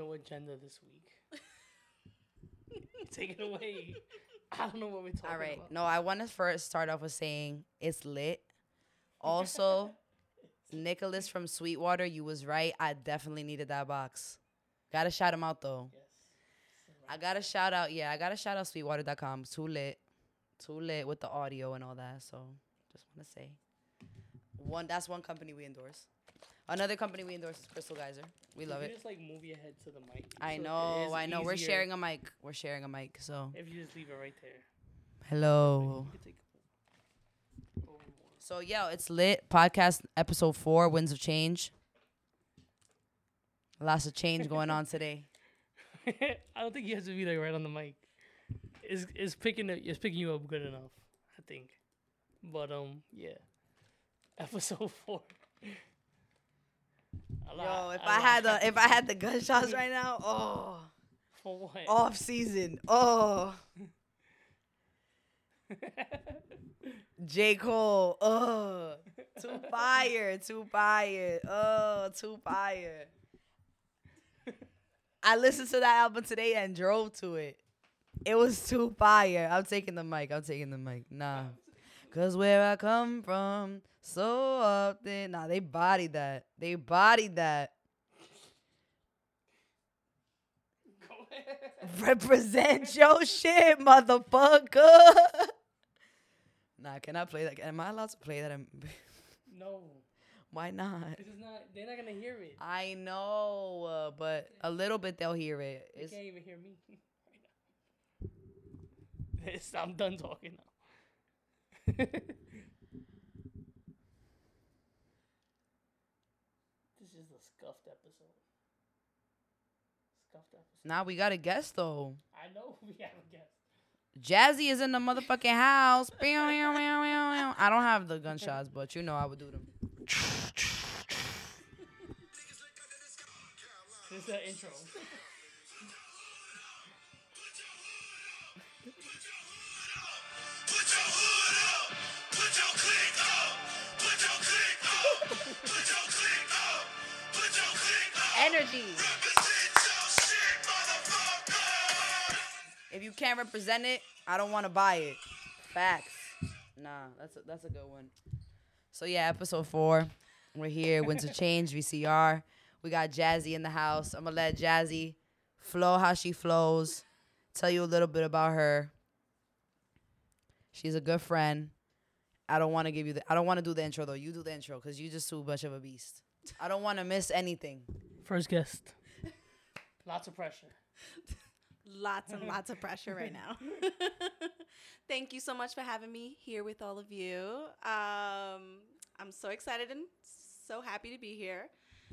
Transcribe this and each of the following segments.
no agenda this week. Take it away. I don't know what we're talking about. All right. about. No, I want to first start off with saying it's lit. Also, Nicholas from Sweetwater, you was right. I definitely needed that box. Gotta shout him out though. Yes. I gotta shout out, yeah, I gotta shout out sweetwater.com. Too lit. Too lit with the audio and all that. So just wanna say. One that's one company we endorse. Another company we endorse is Crystal Geyser. We love it. You just like move your head to the mic. I so know, I know. We're sharing a mic. We're sharing a mic. So If you just leave it right there. hello. You can take over more. So yo, it's lit. Podcast episode four, Winds of Change. Lots of change going on today. I don't think you have to be like right on the mic. It's it's picking it, it's picking you up good enough, I think. But um, yeah. Episode four. A Yo, if I had the if I had the gunshots right now, oh, for what? off season, oh, J Cole, oh, too fire, too fire, oh, too fire. I listened to that album today and drove to it. It was too fire. I'm taking the mic. I'm taking the mic. Nah. Cause where I come from, so often. Nah, they bodied that. They bodied that. Go ahead. Represent your shit, motherfucker. Nah, can I play that? Am I allowed to play that? No, Why not? this is not. They're not gonna hear it. I know, uh, but a little bit they'll hear it. They can't even hear me. It's- I'm done talking now. this is the scuffed episode. Scuffed episode. now we got a guest though. I know we have a guest. Jazzy is in the motherfucking house. I don't have the gunshots, but you know I would do them. This is the intro. Energy. Represent your shit, motherfucker. If you can't represent it, I don't want to buy it. Facts. Nah, that's a, that's a good one. So yeah, episode four. We're here. Winter Change VCR. We got Jazzy in the house. I'm gonna let Jazzy flow how she flows. Tell you a little bit about her. She's a good friend. I don't want to give you the. I don't want to do the intro though. You do the intro because you just too much of a beast. I don't want to miss anything. First guest. Lots of pressure. Lots and lots of pressure right now. Thank you so much for having me here with all of you. Um, I'm so excited and so happy to be here.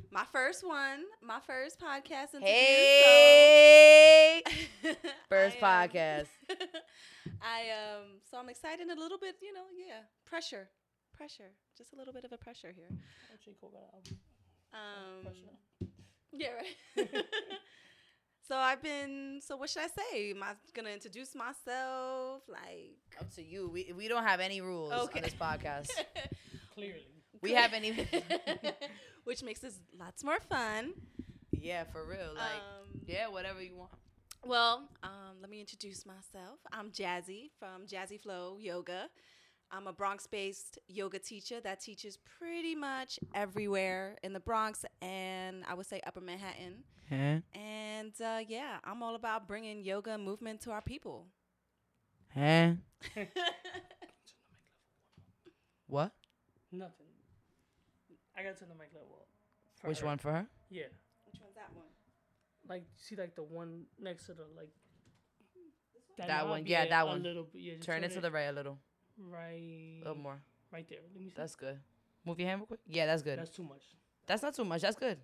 My first one, my first podcast interview. Hey, so first I podcast. I um, so I'm excited and a little bit, you know, yeah, pressure, pressure, just a little bit of a pressure here. J. Cole got album. Um, Pressure. Yeah, right. so I've been. So what should I say? Am I gonna introduce myself? Like, Up to you. We we don't have any rules Okay. on this podcast. Clearly. We haven't even. which makes this lots more fun. yeah, for real. Like, um, yeah, whatever you want. Well, um, let me introduce myself. I'm Jazzy from Jazzy Flow Yoga. I'm a Bronx-based yoga teacher that teaches pretty much everywhere in the Bronx and I would say Upper Manhattan. Huh? And uh, yeah, I'm all about bringing yoga and movement to our people. Huh? What? Nothing. I got to turn the mic level. up Which her. one for her? Yeah. Which one's that one? Like, see, like the one next to the like. That knob? one, yeah, that a one. little. Yeah, just Turn it to the right a little. Right. A little more. Right there. Let me see. That's good. Move your hand real quick. Yeah, that's good. That's too much. That's not too much. That's good.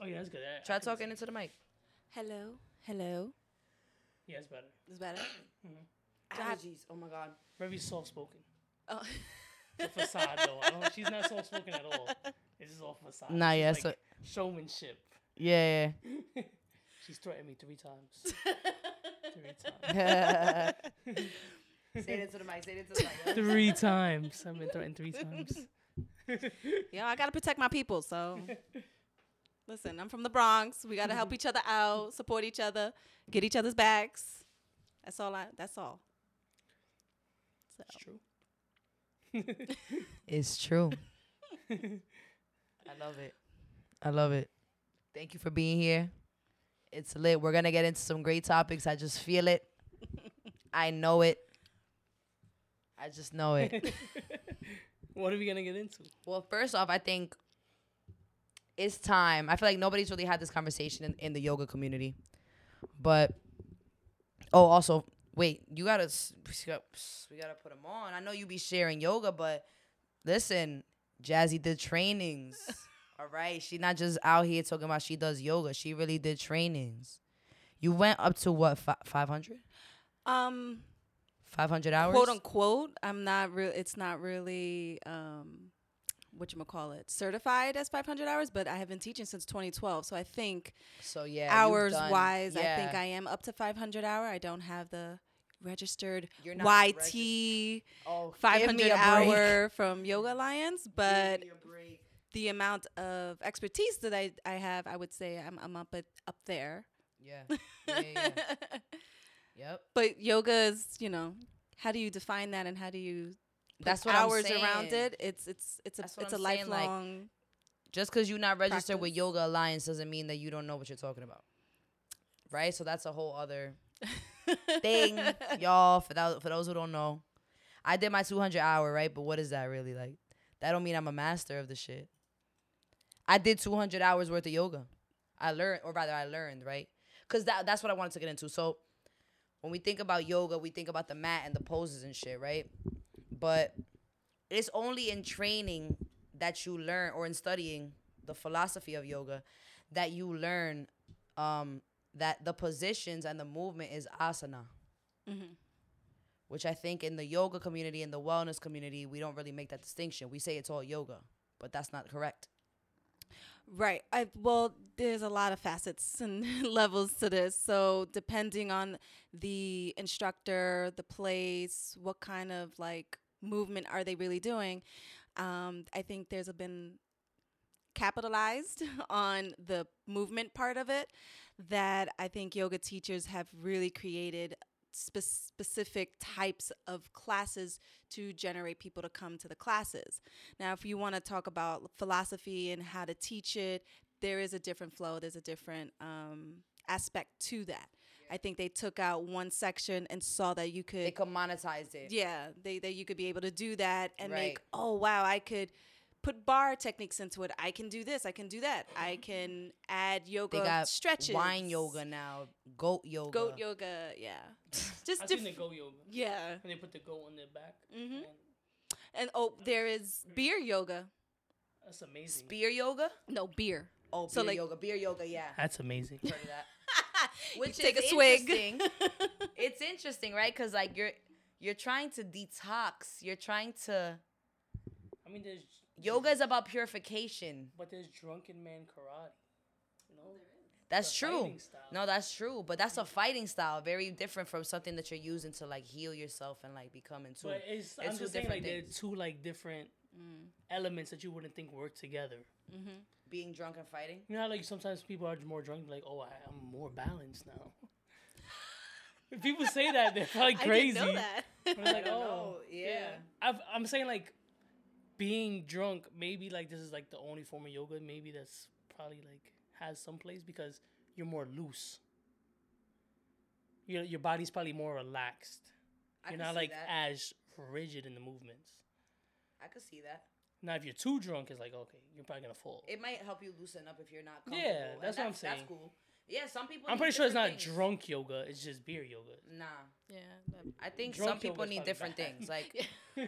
Oh yeah, that's good. I- I Try can talking see. into the mic. Hello, hello. Yeah, it's better. Is better? Mhm. Allergies. Oh my god. Very soft spoken. Oh. The facade though. I don't, she's not soft spoken at all. It's just all facade. Nah, She's yeah, like so- showmanship. Yeah. She's threatened me three times. three times. yeah. say it to the mic. Say it to the mic. three times. I've been threatened three times. yeah, I gotta protect my people. So Listen, I'm from the Bronx. We gotta help each other out, support each other, get each other's backs. That's all. I. That's all. So. It's true. It's true. I love it. I love it. Thank you for being here. It's lit. We're gonna get into some great topics. I just feel it. I know it. I just know it. what are we gonna get into? well, first off, I think it's time. I feel like nobody's really had this conversation in, in the yoga community. But oh, also, wait, you gotta we gotta, we gotta put them on. I know you be sharing yoga, but listen, Jazzy did trainings. All right, she not just out here talking about she does yoga. She really did trainings. You went up to what fi- 500? Um, 500 hours? quote unquote. I'm not real. It's not really um, what you call it, certified as 500 hours. But I have been teaching since 2012, so I think So yeah, hours done- wise, I think. I am up to 500 hour. I don't have the registered You're not YT Oh, 500 me a break. hour from Yoga Alliance, but Give me a break. the amount of expertise that I, I have, I would say I'm, I'm up at, up there. Yeah. yeah, yeah, yeah. Yep. but yoga is, you know, how do you define that and how do you put That's what hours around it? It's it's it's a it's a I'm saying, like, lifelong. Just because you're not registered with Yoga Alliance doesn't mean that you don't know what you're talking about. Right? So that's a whole other thing, y'all. For those, for those who don't know, I did my 200 hour, right? But what is that really like? That don't mean I'm a master of the shit. I did 200 hours worth of yoga. I learned, or rather, I learned, right? Because that, that's what I wanted to get into. So when we think about yoga, we think about the mat and the poses and shit, right? But it's only in training that you learn, or in studying the philosophy of yoga, that you learn um, that the positions and the movement is asana Mhm. which I think in the yoga community and the wellness community, we don't really make that distinction. We say it's all yoga, but that's not correct. Right. I well, there's a lot of facets and levels to this. So depending on the instructor, the place, what kind of like movement are they really doing? Um, I think there's been capitalized on the movement part of it that I think yoga teachers have really created spe- specific types of classes to generate people to come to the classes. Now, if you want to talk about philosophy and how to teach it, there is a different flow, there's a different um, aspect to that. I think they took out one section and saw that you could They commoditized it. yeah, they that you could be able to do that and make oh wow, I could put bar techniques into it. I can do this, I can do that. I can add yoga They yoga got stretches. wine yoga now, goat yoga. Goat yoga, yeah. Just I've seen the goat yoga. Yeah. And they put the goat on their back. Mhm. and And oh, there is beer yoga. That's amazing. Spear yoga? No, beer. Oh, beer So, like- yoga. Beer yoga, yeah. That's amazing. Heard of that. Which take is a swig. interesting. it's interesting, right? Because like you're you're trying to detox. You're trying to I mean, there's yoga is about purification. but there's drunken man karate. You know, That's true. No, that's true. But that's a fighting style, very different from something that you're using to like heal yourself and like become into. but it's, I'm two just saying different like they're two like different Mm. elements that you wouldn't think work together. Mm-hmm. Being drunk and fighting. You know, like sometimes people are more drunk, like, oh, I, I'm more balanced now. if people say that, they're probably crazy. I didn't know that. I'm like, I oh, know, yeah. I've, I'm saying like being drunk. Maybe like this is like the only form of yoga. Maybe that's probably like has some place because you're more loose. Your your body's probably more relaxed. I You're can not like that. as rigid in the movements. I could see that. Now, if you're too drunk, it's like okay, you're probably gonna fall. It might help you loosen up if you're not. Yeah, comfortable, and that's what I'm saying. That's cool. Yeah, some people. I'm need pretty sure it's not things. drunk yoga. It's just beer yoga. Nah, yeah. I think Drunk some people need different bad. things. Like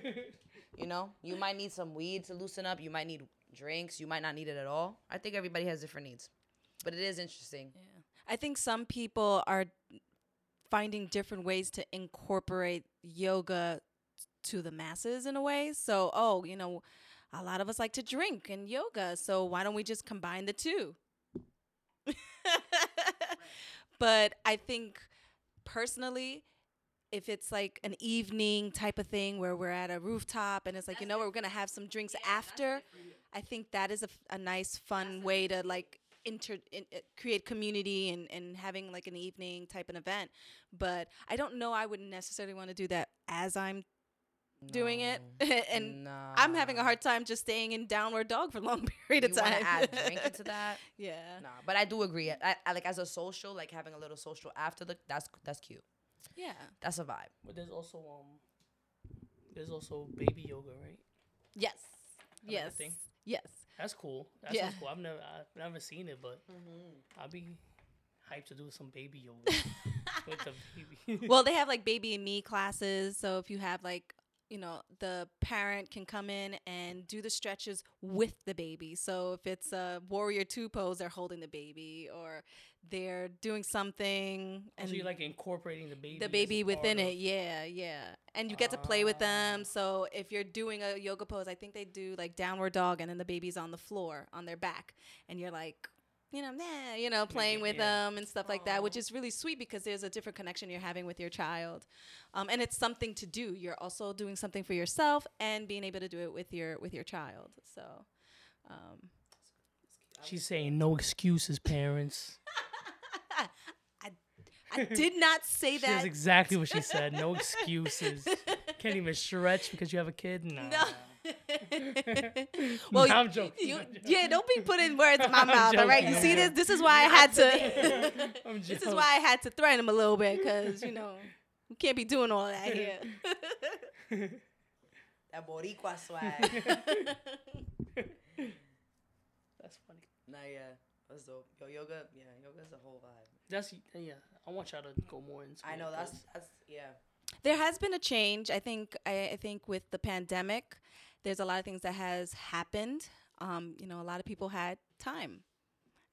you know, you might need some weed to loosen up. You might need drinks. You might not need it at all. I think everybody has different needs, but it is interesting. Yeah. I think some people are finding different ways to incorporate yoga to the masses in a way. So, oh, you know, a lot of us like to drink and yoga. So, why don't we just combine the two? but I think personally, if it's like an evening type of thing where we're at a rooftop and it's like, you know, we're going to have some drinks after, I think that is a, a nice, fun way to like inter in, uh, create community and and having like an evening type of event. But I don't know. I wouldn't necessarily want to do that as I'm doing it, and I'm having a hard time just staying in downward dog for a long period You of want time. to add drink into that? yeah. Nah, but I do agree. I, I like as a social, like having a little social after the that's that's cute. Yeah. That's a vibe. But there's also um, there's also baby yoga, right? Yes. Another Yes. thing. Yes. That's cool. That Yeah. cool. I've never I've never seen it, but I'll be hyped to do some baby yoga with the baby. well, they have like baby and me classes. So if you have like, you know, the parent can come in and do the stretches with the baby. So if it's a warrior two pose, they're holding the baby, or they're doing something and so you're like incorporating the baby. the baby within of- it. Yeah, yeah. And you get to play with Ah. them. So if you're doing a yoga pose, I think they do like downward dog, and then the baby's on the floor on their back, and you're like. You know, nah, you know, playing with yeah. them and stuff like that, which is really sweet because there's a different connection you're having with your child, um, and it's something to do. You're also doing something for yourself and being able to do it with your with your child. So, um, She's saying no excuses, parents. I did not say that. That's exactly what she said. No excuses. Can't even stretch because you have a kid. Nah. No. well, Nah, I'm joking, you- I'm joking. yeah, don't be putting words in my I'm mouth. All right, you see this? This is why I had to. I'm this is why I had to threaten him a little bit because you know you can't be doing all that here. That Boricua swag. That's funny. nah, yeah. That's dope. Yo, yoga, yeah, yoga's a whole vibe. That's yeah. I want y'all to go more into. I know that's 'cause that's yeah. there has been a change. I think. I, I think with the pandemic, there's a lot of things that has happened. Um, you know, a lot of people had time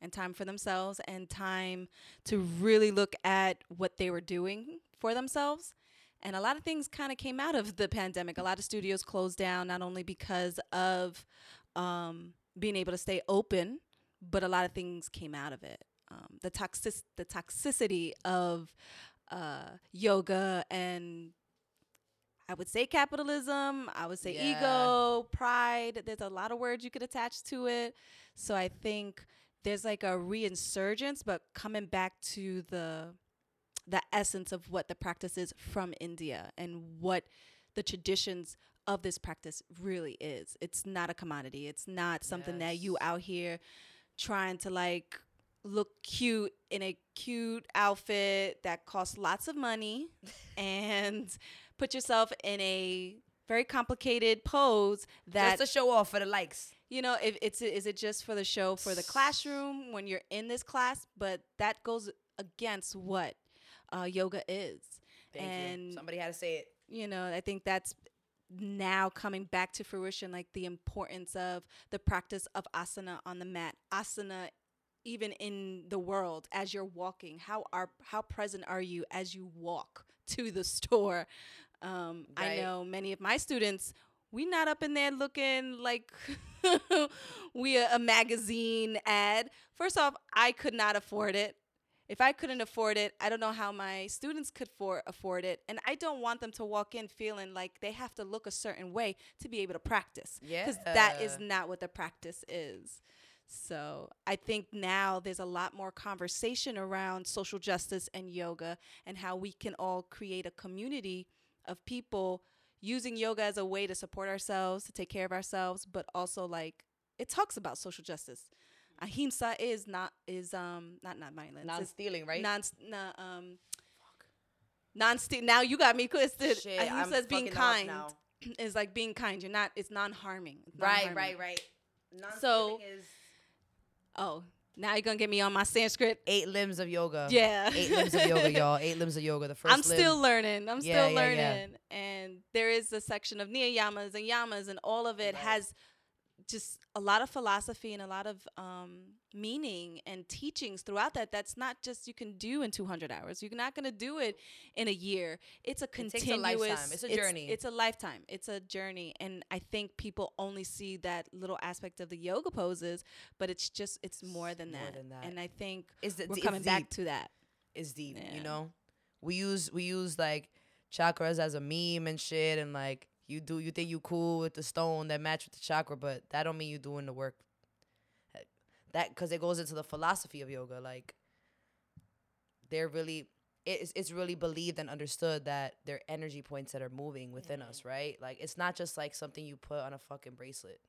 and time for themselves and time to really look at what they were doing for themselves. And a lot of things kind of came out of the pandemic. A lot of studios closed down not only because of um, being able to stay open, but a lot of things came out of it. Um, the toxic, the toxicity of uh, yoga and I would say capitalism. I would say Yeah. ego, pride. There's a lot of words you could attach to it. So I think there's like a reinsurgence, but coming back to the the essence of what the practice is from India and what the traditions of this practice really is. It's not a commodity. It's not something that you out here trying to like look cute in a cute outfit that costs lots of money and put yourself in a very complicated pose that Just to show off for the likes. you know if it's is it just for the show for the classroom when you're in this class but that goes against what uh, yoga is Thank and you. Somebody had to say it. you know i think that's now coming back to fruition like the importance of the practice of asana on the mat asana even in the world as you're walking how are how present are you as you walk to the store um, i know many of my students we not up in there looking like we a, a magazine ad first off i could not afford it if I couldn't afford it, I don't know how my students could for afford it. And I don't want them to walk in feeling like they have to look a certain way to be able to practice. Because that is not what the practice is. So I think now there's a lot more conversation around social justice and yoga and how we can all create a community of people using yoga as a way to support ourselves, to take care of ourselves, but also like it talks about social justice. Ahimsa is not is um not not violence. Non-stealing, right? non nah, um non now you got me twisted. Shit, Ahimsa I'm is being kind. Is like being kind. You're not. It's non-harming. Right, non-harming. right, right. So- Non-stealing is Oh, now you're gonna get me on my Sanskrit. eight limbs of yoga. Yeah. Eight limbs of yoga, y'all. Eight limbs of yoga. The 1st I'm still learning. I'm Yeah, still yeah, learning. yeah. And there is a section of niyamas and yamas, and all of it Right. has just a lot of philosophy and a lot of um, meaning and teachings throughout that. That's not just you can do in 200 hours. You're not going to do it in a year. It's a a continuous. lifetime. It's a journey. It's, a lifetime. It's a journey, and I think people only see that little aspect of the yoga poses, but it's just it's more than, more that. than that. And I think It's, the- we're coming back to that. It's deep. Yeah. You know, we use we use like chakras as a meme and shit, and like you do you think you cool with the stone that match with the chakra, but that don't mean you doing the work. that because it goes into the philosophy of yoga. Like they're really it's it's really believed and understood that they're energy points that are moving within us, right? Like it's not just like something you put on a fucking bracelet.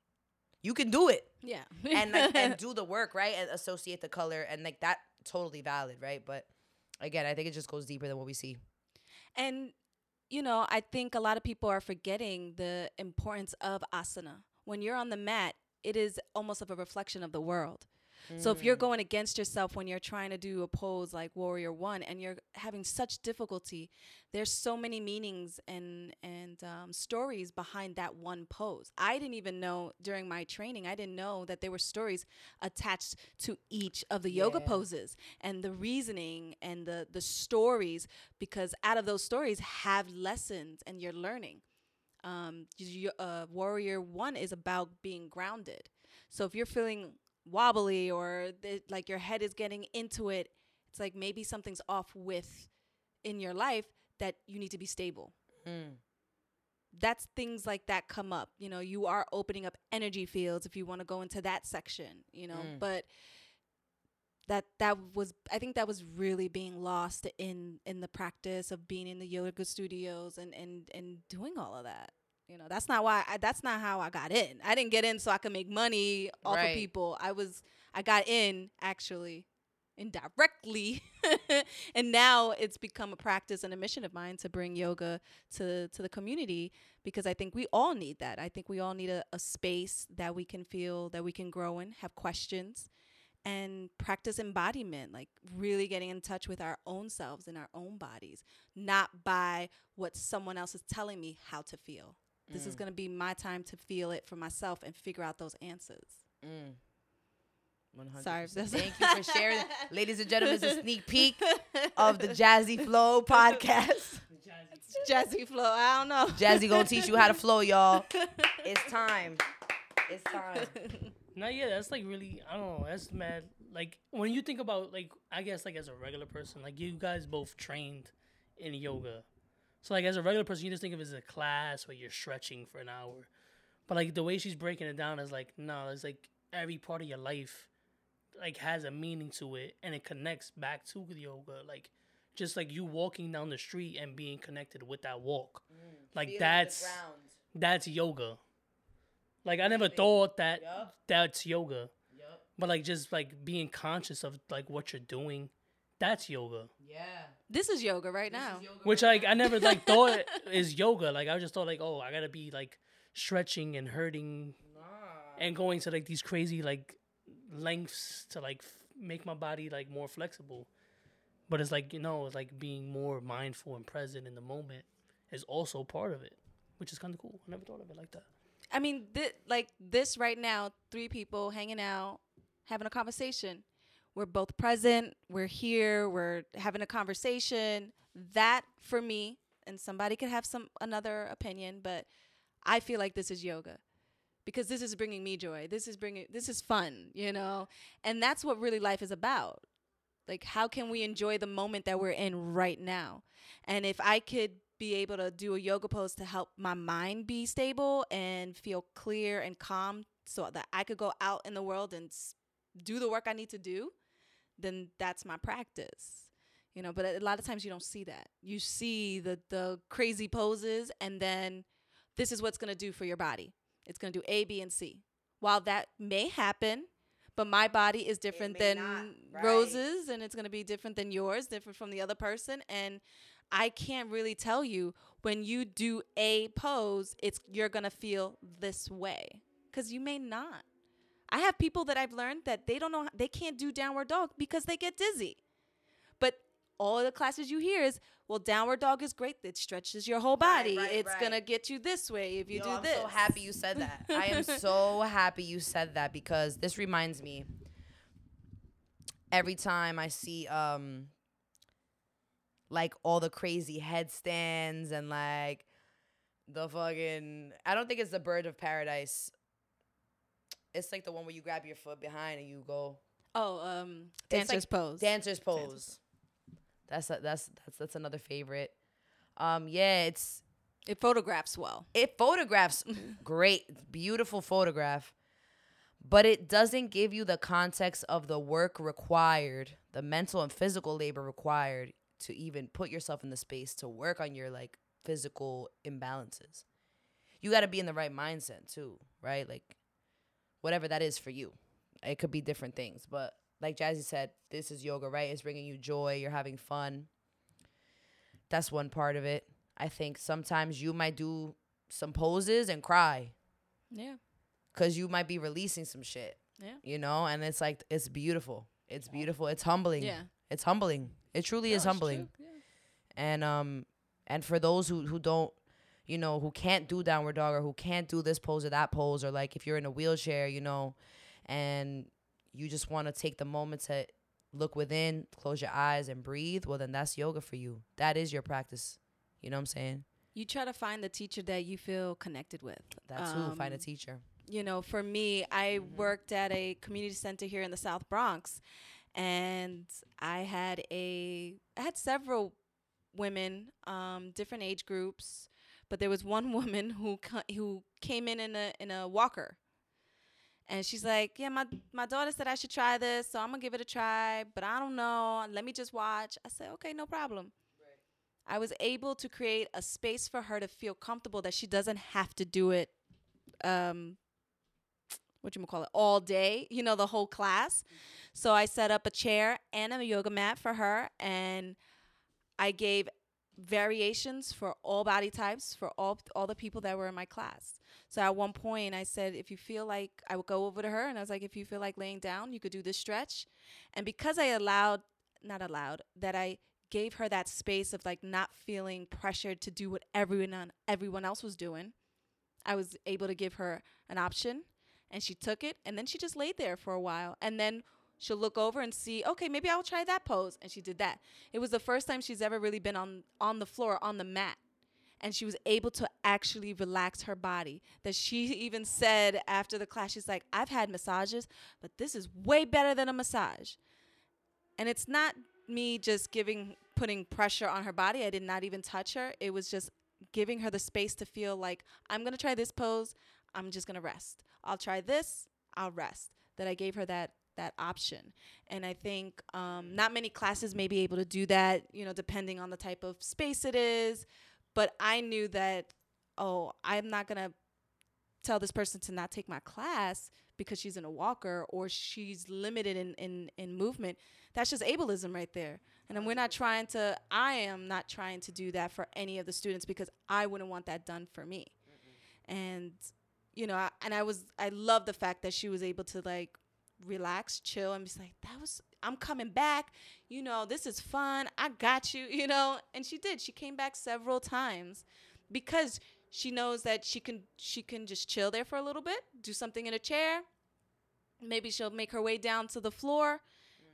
You can do it Yeah. and like and do the work, right? And associate the color and like that totally valid, right? But again, I think it just goes deeper than what we see. And you know, I think a lot of people are forgetting the importance of asana. When you're on the mat, it is almost of a reflection of the world. So if you're going against yourself when you're trying to do a pose like warrior 1 and you're having such difficulty, there's so many meanings and and um, stories behind that one pose. I didn't even know during my training, I didn't know that there were stories attached to each of the yoga poses and the reasoning and the the stories because out of those stories have lessons and you're learning. Um, you, uh, warrior one is about being grounded. So if you're feeling wobbly or th- like your head is getting into it it's like maybe something's off with in your life that you need to be stable Mm. that's things like that come up you know you are opening up energy fields if you want to go into that section you know Mm. but that that was i think that was really being lost in in the practice of being in the yoga studios and and and doing all of that you know that's not why I, that's not how i got in. I didn't get in so i could make money off Right. of people. I was i got in actually indirectly. And now it's become a practice and a mission of mine to bring yoga to to the community because i think we all need that. I think we all need a, a space that we can feel that we can grow in have questions and practice embodiment like really getting in touch with our own selves and our own bodies not by what someone else is telling me how to feel this is going to be my time to feel it for myself and figure out those answers Mm. 100%. Sorry Thank you for sharing. Ladies and gentlemen, it's a sneak peek of the Jazzy Flow podcast. jazzy flow i don't know Jazzy gonna teach you how to flow, y'all. It's time. It's time. No, yeah, that's like really, I don't know, that's mad. Like when you think about like, I guess like as a regular person, like you guys both trained in yoga, so like as a regular person, you just think of it as a class where you're stretching for an hour, but like the way she's breaking it down is like, no, it's like every part of your life, like has a meaning to it, and it connects back to the yoga, like. Just like you walking down the street and being connected with that walk, like that's that's yoga. Like I never thought that Yup. that's yoga. Yup. But like just like being conscious of like what you're doing, that's yoga. Yeah. this is yoga right now Which like I never like thought is yoga. Like I just thought like, oh, I gotta be like stretching and hurting and going to like these crazy like lengths to like f- make my body like more flexible. But it's like, you know, it's like being more mindful and present in the moment is also part of it, which is kind of cool. I never thought of it like that. I mean, thi- like this right now, three people hanging out, having a conversation. We're both present. We're here. We're having a conversation. That for me, and somebody could have some another opinion, but I feel like this is yoga because this is bringing me joy. This is bringing this is fun, you know, and that's what really life is about. Like, how can we enjoy the moment that we're in right now? And if I could be able to do a yoga pose to help my mind be stable and feel clear and calm so that I could go out in the world and do the work I need to do, then that's my practice. You know, but a lot of times you don't see that. You see the the crazy poses and then this is what's going to do for your body. It's going to do A, B, and C. While that may happen, but my body is different than not, right. Rose's and it's going to be different than yours, different from the other person and I can't really tell you when you do a pose, it's you're going to feel this way cuz you may not. I have people that I've learned that they don't know they can't do downward dog because they get dizzy. But all the classes you hear is, well, downward dog is great. It stretches your whole body. right, it's right. gonna get you this way if you Yo, do I'm this. so happy you said that. I am so happy you said that because this reminds me every time I see um like all the crazy headstands and like the fucking I don't think it's the bird of paradise. It's like the one where you grab your foot behind and you go Oh, um, It's like dancer's pose. Dancer's pose. That's a, that's that's that's another favorite. Um yeah, it's it photographs well. it photographs great, beautiful photograph. but it doesn't give you the context of the work required, the mental and physical labor required to even put yourself in the space to work on your like physical imbalances. You got to be in the right mindset too, right? Like whatever that is for you. It could be different things, but like Jazzy said, this is yoga, right? It's bringing you joy, you're having fun. That's one part of it. I think sometimes you might do some poses and cry Yeah. because you might be releasing some shit. Yeah. You know, and it's like it's beautiful. It's beautiful. It's humbling. Yeah. It's humbling. It truly is humbling. Yeah. And um and for those who who don't you know, who can't do downward dog or who can't do this pose or that pose or like if you're in a wheelchair, you know, and you just want to take the moment to look within, close your eyes and breathe, well then that's yoga for you. That is your practice. You know what I'm saying? You try to find the teacher that you feel connected with. That's who find a Um, teacher. you know, for me, I worked at a community center here in the South Bronx, and I had a I had several women, um, different age groups, but there was one woman who who came in in a in a walker, and she's like, "Yeah, my my daughter said I should try this, so I'm gonna give it a try, but I don't know. Let me just watch." I said, "Okay, no problem." I was able to create a space for her to feel comfortable that she doesn't have to do it um what you gonna call it all day you know the whole class so i set up a chair and a yoga mat for her and i gave variations for all body types for all all the people that were in my class. So at one point i said if you feel like i would go over to her and i was like if you feel like laying down you could do this stretch. And because i allowed not allowed that i gave her that space of like not feeling pressured to do what everyone on everyone else was doing I was able to give her an option and she took it and then she just laid there for a while. And then she'll look over and see okay maybe I'll try that pose and she did that. It was the first time she's ever really been on on the floor on the mat and she was able to actually relax her body. That she even said after the class she's like I've had massages but this is way better than a massage. And it's not me just giving putting pressure on her body. I did not even touch her. It was just giving her the space to feel like I'm to try this pose, I'm just to rest. I'll try this, I'll rest. That I gave her that that option. And I think um, not many classes may be able to do that, you know, depending on the type of space it is. But I knew that, oh, I'm not going to tell this person to not take my class because she's in a walker or she's limited in, in, in movement. That's just ableism right there. And we're not trying to, I am not trying to do that for any of the students because I wouldn't want that done for me. And, you know, I, and I was, I love the fact that she was able to like relax, chill, and be like, that was, I'm coming back. You know, this is fun. I got you, you know. And she did. She came back several times because she knows that she can she can just chill there for a little bit, do something in a chair. Maybe she'll make her way down to the floor,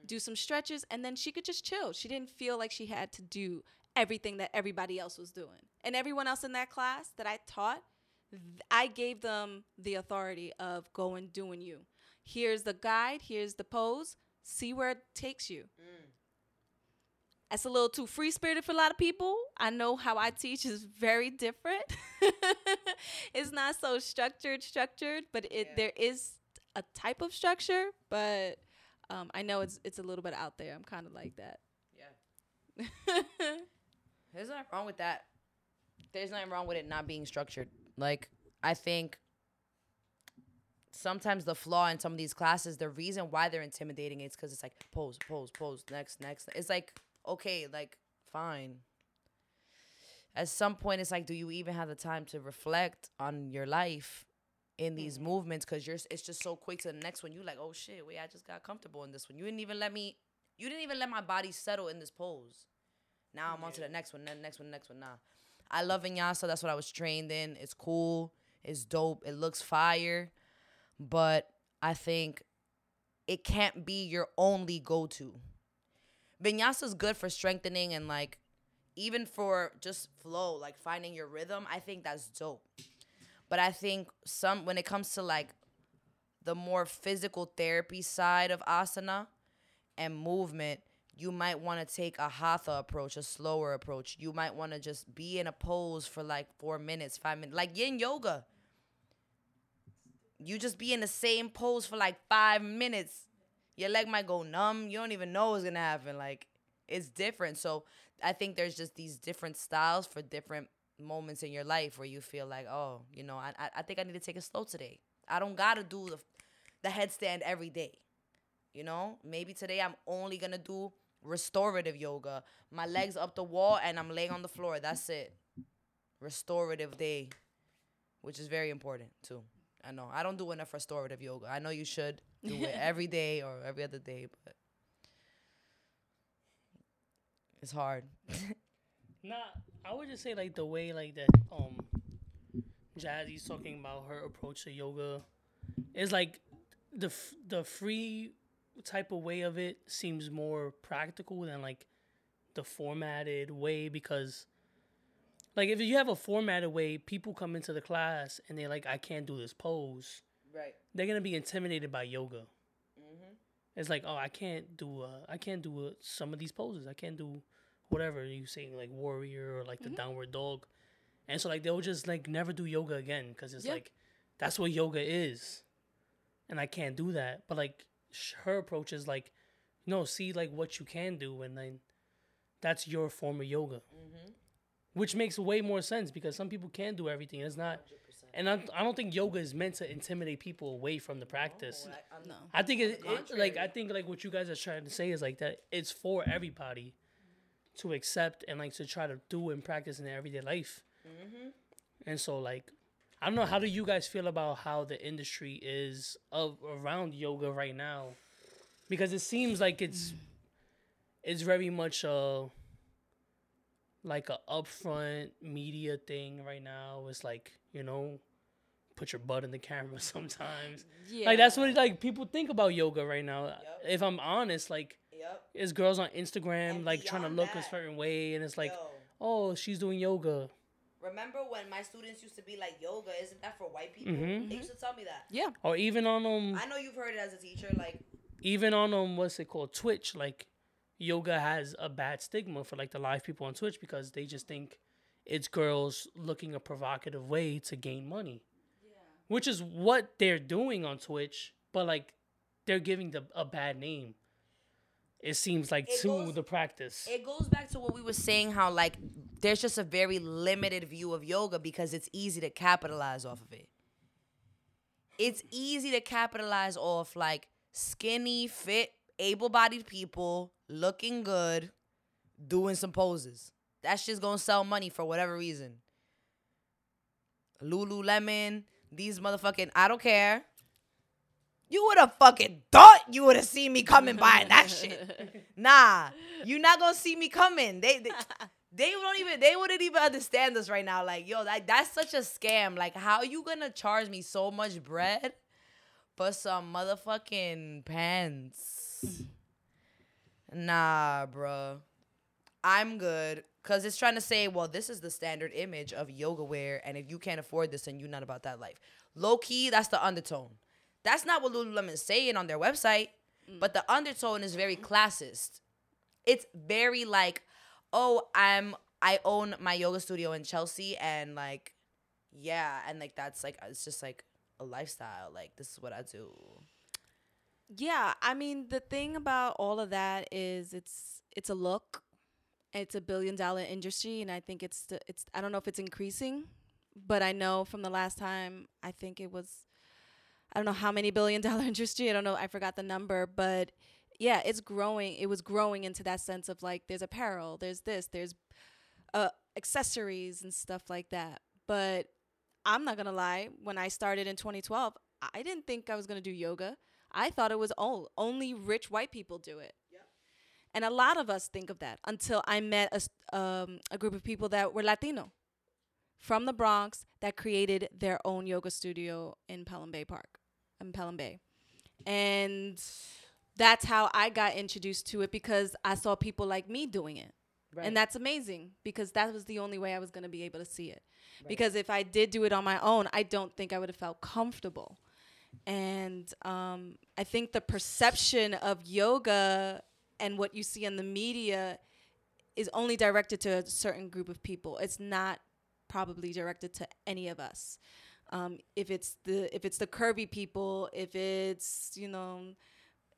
do some stretches, and then she could just chill. She didn't feel like she had to do everything that everybody else was doing. And everyone else in that class that I taught, I gave them the authority of go and doing you. Here's the guide, here's the pose, see where it takes you. That's a little too free spirited for a lot of people. I know how I teach is very different. it's not so structured, structured, but it there is a type of structure, but um, I know it's it's a little bit out there. I'm kind of like that. Yeah. There's nothing wrong with that. There's nothing wrong with it not being structured. Like, I think sometimes the flaw in some of these classes, the reason why they're intimidating is because it's like pose, pose, pose, next, next. It's like, okay, like, fine. At some point, it's like, do you even have the time to reflect on your life in these mm. movements? Because you're, it's just so quick to the next one. You like, oh shit, wait, I just got comfortable in this one. You didn't even let me, you didn't even let my body settle in this pose. Now I'm on to the next one, then next one, next one. Nah. I love vinyasa. That's what I was trained in. It's cool. It's dope. It looks fire. But I think it can't be your only go to. Vinyasa is good for strengthening and like even for just flow, like finding your rhythm. I think that's dope. But I think some when it comes to like the more physical therapy side of asana and movement, you might want to take a hatha approach, a slower approach. You might want to just be in a pose for like four minutes, five minutes, like yin yoga. You just be in the same pose for like five minutes. Your leg might go numb. You don't even know what's gonna happen. Like it's different. So I think there's just these different styles for different moments in your life where you feel like, oh, you know, I I- think I need to take it slow today. I don't gotta do the the headstand every day. You know, maybe today I'm only gonna do restorative yoga. My legs up the wall and I'm laying on the floor. That's it. Restorative day, which is very important too. I know. I don't do enough restorative yoga. I know you should do it every day or every other day, but it's hard. Nah, I would just say like the way like that um Jazzy's talking about her approach to yoga is like the f- the free type of way of it seems more practical than like the formatted way because like if you have a formatted way, people come into the class and they're like, I can't do this pose. Right. They're gonna be intimidated by yoga. It's like, oh, I can't do, uh, I can't do uh, some of these poses. I can't do whatever you saying, like warrior or like the downward dog, and so like they'll just like never do yoga again because it's Yeah. like that's what yoga is, and I can't do that. But like sh- her approach is like, no, see like what you can do, and then that's your form of yoga, which makes way more sense because some people can do everything. It's not, and I, I don't think yoga is meant to intimidate people away from the practice. No. I think it, it like. I think like what you guys are trying to say is like that it's for everybody to accept and like to try to do and practice in their everyday life. And so like I don't know how do you guys feel about how the industry is of around yoga right now? Because it seems like it's it's very much uh like a upfront media thing right now. It's like, you know, put your butt in the camera sometimes. Yeah. Like that's what like people think about yoga right now. If I'm honest, like Yep. it's girls on Instagram And like trying to look a certain way, and it's like, Yo. oh, she's doing yoga. Remember when my students used to be like, yoga, isn't that for white people? Mhm. They used to tell me that. Yeah. Or even on um, I know you've heard it as a teacher, like, even on um, what's it called, Twitch? Like, yoga has a bad stigma for like the live people on Twitch because they just think it's girls looking a provocative way to gain money, which is what they're doing on Twitch. But like, they're giving the a bad name. It seems like It to goes- the practice. it goes back to what we were saying how, like, there's just a very limited view of yoga because it's easy to capitalize off of it. It's easy to capitalize off, like, skinny, fit, able bodied people looking good, doing some poses. That's just gonna sell money for whatever reason. Lululemon, these motherfucking, I don't care. You would have fucking thought you would have seen me coming buying that shit. Nah, you're not gonna see me coming. They, they they don't even they wouldn't even understand us right now. Like, yo, that, that's such a scam. Like, how you gonna charge me so much bread for some motherfucking pants? Nah, bruh. I'm good. Cause it's trying to say, well, this is the standard image of yoga wear, and if you can't afford this, then you're not about that life. Low key, that's the undertone. That's not what Lululemon is saying on their website, mm. but the undertone is very classist. It's very like, oh, I'm I own my yoga studio in Chelsea, and like, yeah, and like that's like it's just like a lifestyle. Like this is what I do. Yeah, I mean the thing about all of that is it's it's a look. It's a billion dollar industry and I think it's it's I don't know if it's increasing, but I know from the last time I think it was I don't know how many billion dollar industry. I don't know, I forgot the number, but yeah, it's growing. It was growing into that sense of like there's apparel, there's this, there's uh accessories and stuff like that. But I'm not to lie, when I started in 2012, I didn't think I was to do yoga. I thought it was all only rich white people do it. And a lot of us think of that until I met a, um, a group of people that were Latino from the Bronx that created their own yoga studio in Pelham Bay Park, in Pelham Bay. And that's how I got introduced to it because I saw people like me doing it. And that's amazing because that was the only way I was going to be able to see it. Because if I did do it on my own, I don't think I would have felt comfortable. And um, I think the perception of yoga and what you see in the media is only directed to a certain group of people. It's not probably directed to any of us. Um, if it's the if it's the curvy people, if it's you know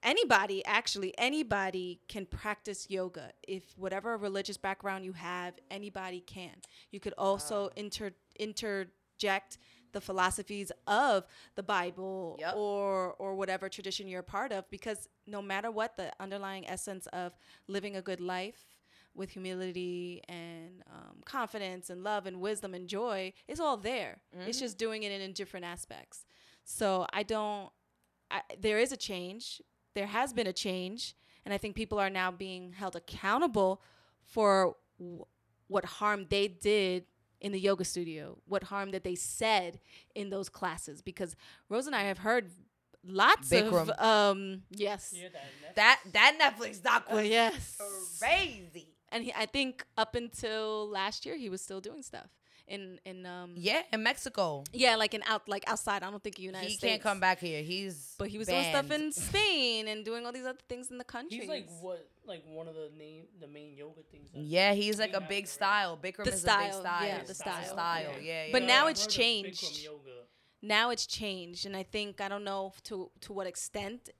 anybody actually anybody can practice yoga if whatever religious background you have anybody can you could also inter interject the philosophies of the bible Yep. or or whatever tradition you're a part of because no matter what the underlying essence of living a good life with humility and um, confidence and love and wisdom and joy is all there it's just doing it in, in different aspects so i don't I, there is a change. There has been a change, and I think people are now being held accountable for w- what harm they did in the yoga studio, what harm that they said in those classes. Because Rose and I have heard lots Bikram. of um yes, Yeah, that, That that Netflix doc Oh, was yes, crazy. and he, I think up until last year he was still doing stuff in in um Yeah, in Mexico. yeah like in out like outside. I don't think United he States. can't come back here. He's But he was doing stuff in Spain and doing all these other things in the country. He's like what, like one of the name, the main yoga things. Yeah, he's like a Yeah, big right. style. Bikram The is a big style, style. yeah, the a style, style. yeah. Yeah, yeah. But yeah. now I've it's changed. Now it's changed and i think i don't know to to what extent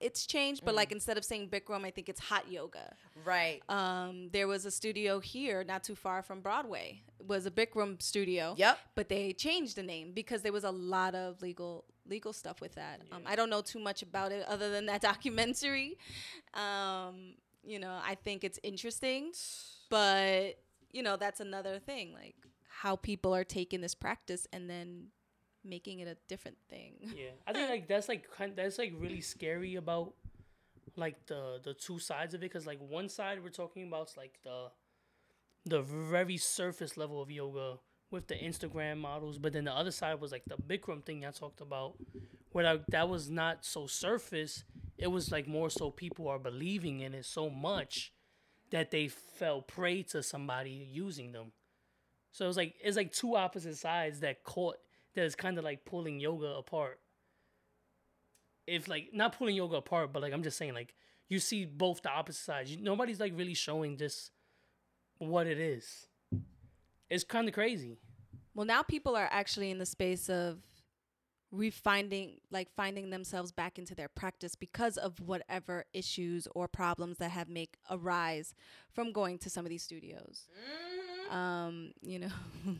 it's changed but Mm. like instead of saying bikram i think it's hot yoga right. um there was a studio here not too far from broadway it was a bikram studio Yep. but they changed the name because there was a lot of legal legal stuff with that um, i don't know too much about it other than that documentary um you know i think it's interesting but you know that's another thing like how people are taking this practice and then making it a different thing Yeah, I think like that's like kind that's like really scary about like the the two sides of it because like one side we're talking about is like the the very surface level of yoga with the Instagram models, but then the other side was like the Bikram thing I talked about, where that was not so surface. It was like more so people are believing in it so much that they fell prey to somebody using them. So it was like it's like two opposite sides that caught that is kind of like pulling yoga apart. If like not pulling yoga apart, but like I'm just saying like you see both the opposite sides. You, nobody's like really showing just what it is. It's kind of crazy. Well, now people are actually in the space of refinding, like finding themselves back into their practice because of whatever issues or problems that have make arise from going to some of these studios. Um, you know,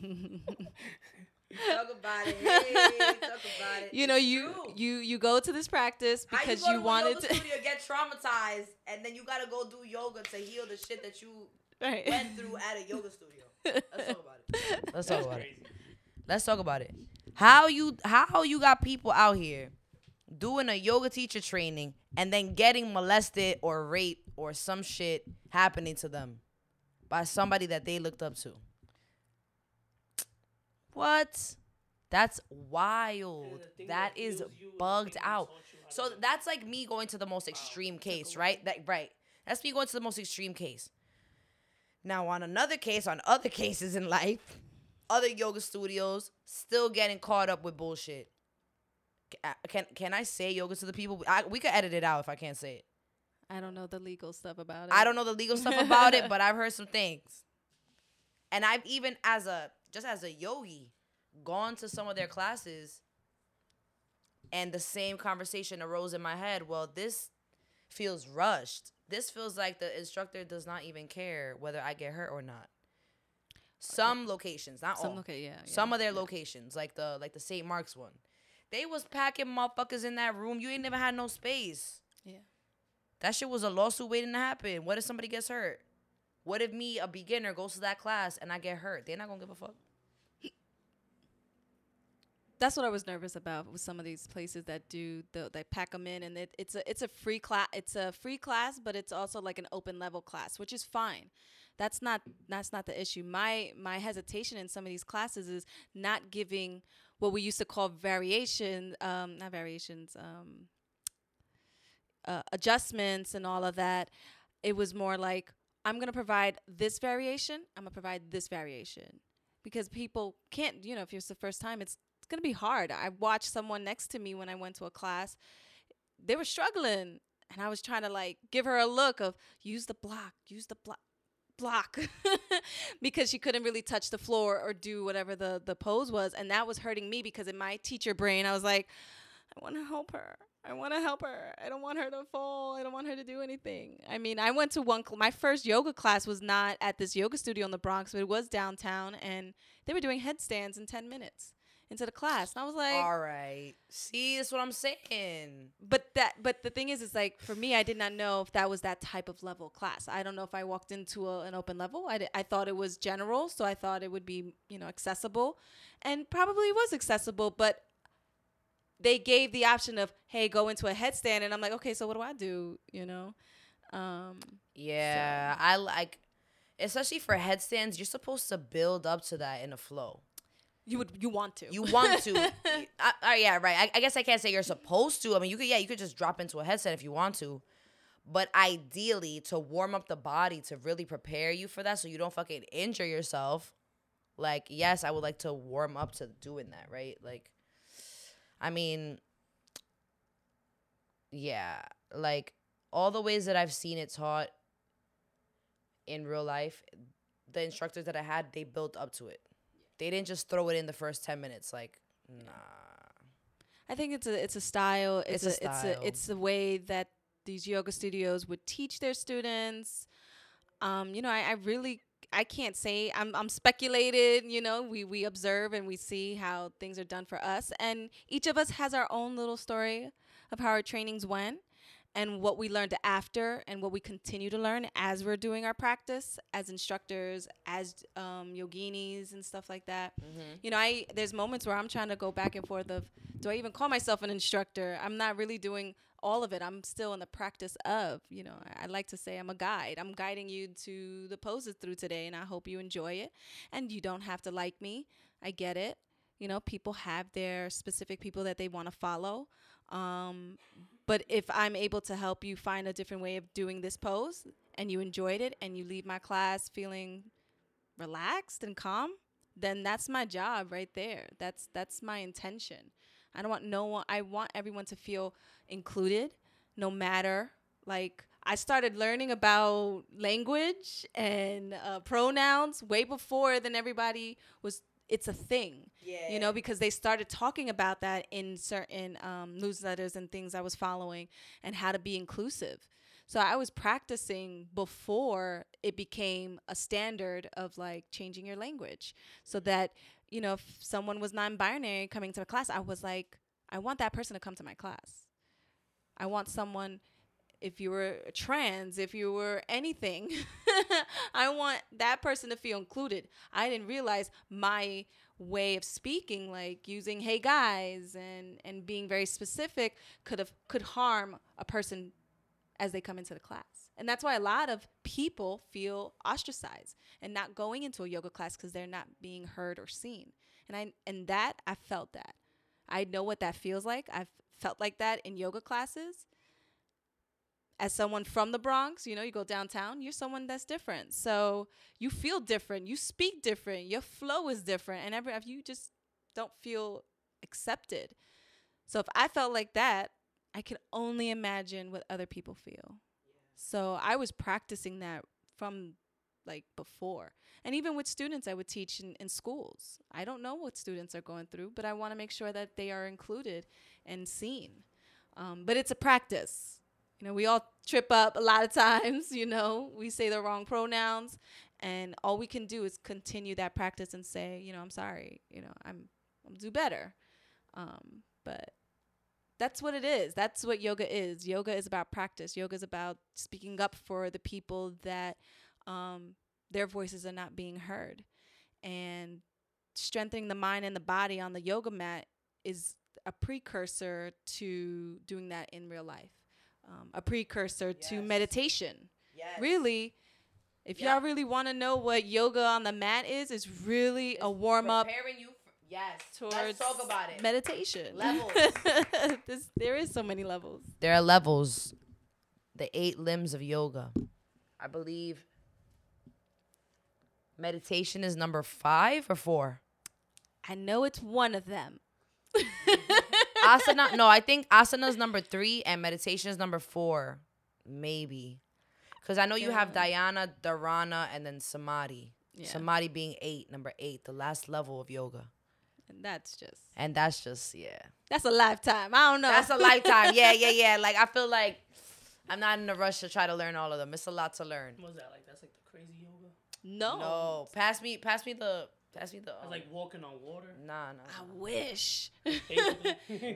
Talk about it. Hey, talk about it. you know, It's you true. you you go to this practice How because you, you, go to a wanted to. studio, get traumatized, and then you gotta go do yoga to heal the shit that you right. went through at a yoga studio. Let's talk about it. Let's talk about it. Let's talk about it. How you how you got people out here doing a yoga teacher training and then getting molested or raped or some shit happening to them by somebody that they looked up to. What? That's wild. And the thing That that is heals you is the bugged out. taught you how to So do that's like me going to the most extreme case, oh. right? That right. That's me going to the most extreme case. Now on another case, on other cases in life, other yoga studios still getting caught up with bullshit. Uh, can can I say yoga to the people? I, we could edit it out if I can't say it. I don't know the legal stuff about it. I don't know the legal stuff about it, but I've heard some things. And I've even as a just as a yogi gone to some of their classes and the same conversation arose in my head. Well, this feels rushed. This feels like the instructor does not even care whether I get hurt or not. Some locations, not Some all. okay, yeah, Some of their yeah. locations, like the like the St. Mark's one, they was packing motherfuckers in that room. You ain't never had no space. Yeah. That shit was a lawsuit waiting to happen. What if somebody gets hurt? What if me, a beginner, goes to that class and I get hurt? They're not gonna give a fuck. that's what I was nervous about with some of these places that do the they pack them in and it, it's a it's a free class it's a free class but it's also like an open level class which is fine that's not that's not the issue my my hesitation in some of these classes is not giving what we used to call variation um not variations um uh, adjustments and all of that it was more like i'm going to provide this variation i'm going to provide this variation. Because people can't you know if it's the first time it's it's going to be hard. I watched someone next to me when i went to a class. They were struggling and i was trying to like give her a look of use the block use the block block. Because she couldn't really touch the floor or do whatever the the pose was and that was hurting me because in my teacher brain I was like I want to help her. I want to help her. I don't want her to fall. I don't want her to do anything. I mean, I went to one cl- my first yoga class was not at this yoga studio in the Bronx, but it was downtown and they were doing headstands in 10 minutes into the class. And I was like All right. See, that's what I'm saying. but that but the thing is is like for me i did not know if that was that type of level class i don't know if i walked into a, an open level I, I thought it was general so i thought it would be you know accessible and probably was accessible but they gave the option of hey go into a headstand and i'm like okay so what do i do you know um Yeah, I like, especially for headstands. You're supposed to build up to that in a flow. you would you want to You want to. I, I- yeah, right. I, I guess I can't say you're supposed to. I mean, you could. Yeah, you could just drop into a headstand if you want to. But ideally, to warm up the body to really prepare you for that, so you don't fucking injure yourself. Like, yes, I would like to warm up to doing that, right? Like, I mean, yeah, like all the ways that I've seen it taught in real life, the instructors that I had, they built up to it. They didn't just throw it in the first 10 minutes. Like, nah. I think it's a it's a style. It's, It's a a, it's a it's the way that these yoga studios would teach their students. Um, you know, I, I really I can't say I'm I'm speculated, you know, we we observe and we see how things are done for us and each of us has our own little story of how our trainings went and what we learned after and what we continue to learn as we're doing our practice as instructors, as um, yoginis and stuff like that. You know, I there's moments where I'm trying to go back and forth of do I even call myself an instructor? I'm not really doing all of it. I'm still in the practice of, you know, I like to say I'm a guide. I'm guiding you to the poses through today and I hope you enjoy it. And you don't have to like me. I get it. You know, people have their specific people that they want to follow. Um, but if I'm able to help you find a different way of doing this pose and you enjoyed it and you leave my class feeling relaxed and calm, then that's my job right there. That's that's my intention. I don't want no one I want everyone to feel included no matter like I started learning about language and uh, pronouns way before than everybody was it's a thing Yeah. you know because they started talking about that in certain um, newsletters and things i was following and how to be inclusive so i was practicing before it became a standard of like changing your language so that you know if someone was non-binary coming to a class i was like i want that person to come to my class i want someone if you were trans, if you were anything, I want that person to feel included. I didn't realize my way of speaking, like using "hey guys" and and being very specific, could have could harm a person as they come into the class. And that's why a lot of people feel ostracized and not going into a yoga class because they're not being heard or seen. And I and that I felt that. I know what that feels like. I've felt like that in yoga classes as someone from the Bronx, you know, you go downtown, you're someone that's different. So you feel different, you speak different, your flow is different, and every you just don't feel accepted. So if I felt like that, I can only imagine what other people feel. So I was practicing that from like before. And even with students I would teach in, in schools. I don't know what students are going through, but I want to make sure that they are included and seen. Um, but it's a practice. You know, we all trip up a lot of times, you know, we say the wrong pronouns and all we can do is continue that practice and say, you know, I'm sorry, you know, I'm I'll do better. Um, but that's what it is. That's what yoga is. Yoga is about practice. Yoga is about speaking up for the people that um, their voices are not being heard. And strengthening the mind and the body on the yoga mat is a precursor to doing that in real life, um, a precursor to meditation. Yes. Really, if Yeah. y'all really want to know what yoga on the mat is, it's really a warm up Preparing you. For, yes. towards Let's talk about it. meditation. Levels. this, there is so many levels. there are levels. The eight limbs of yoga. I believe meditation is number five or four. I know it's one of them. asana. No, I think asana is number three and meditation is number four. Maybe. Because I know you have Yeah. Dhyana, Dharana, and then Samadhi. Yeah. Samadhi being eight, number eight, the last level of yoga. And that's just And that's just, yeah. that's a lifetime. I don't know. That's a lifetime. Yeah, yeah, yeah. Like, I feel like I'm not in a rush to try to learn all of them. It's a lot to learn. What's that like? That's like the crazy yoga. no. No. Pass me, pass me the, pass me the. Um, like walking on water. nah, nah. nah. I wish.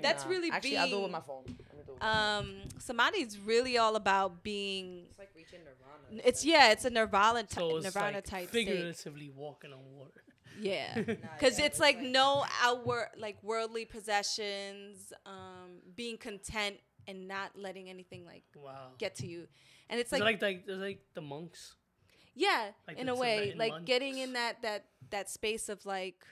That's Nah. really Actually, I'll do it with my phone. Let me do it with my phone. Um, Samadhi's really all about being. It's like reaching nirvana. It's yeah, it's a nirvana, ty- so it's nirvana like type state. figuratively walking on water. Yeah, because it's like no outward like worldly possessions, um, being content and not letting anything like Wow. get to you, and it's like, like like, like the monks. yeah, like in a way, like getting in that that that space of like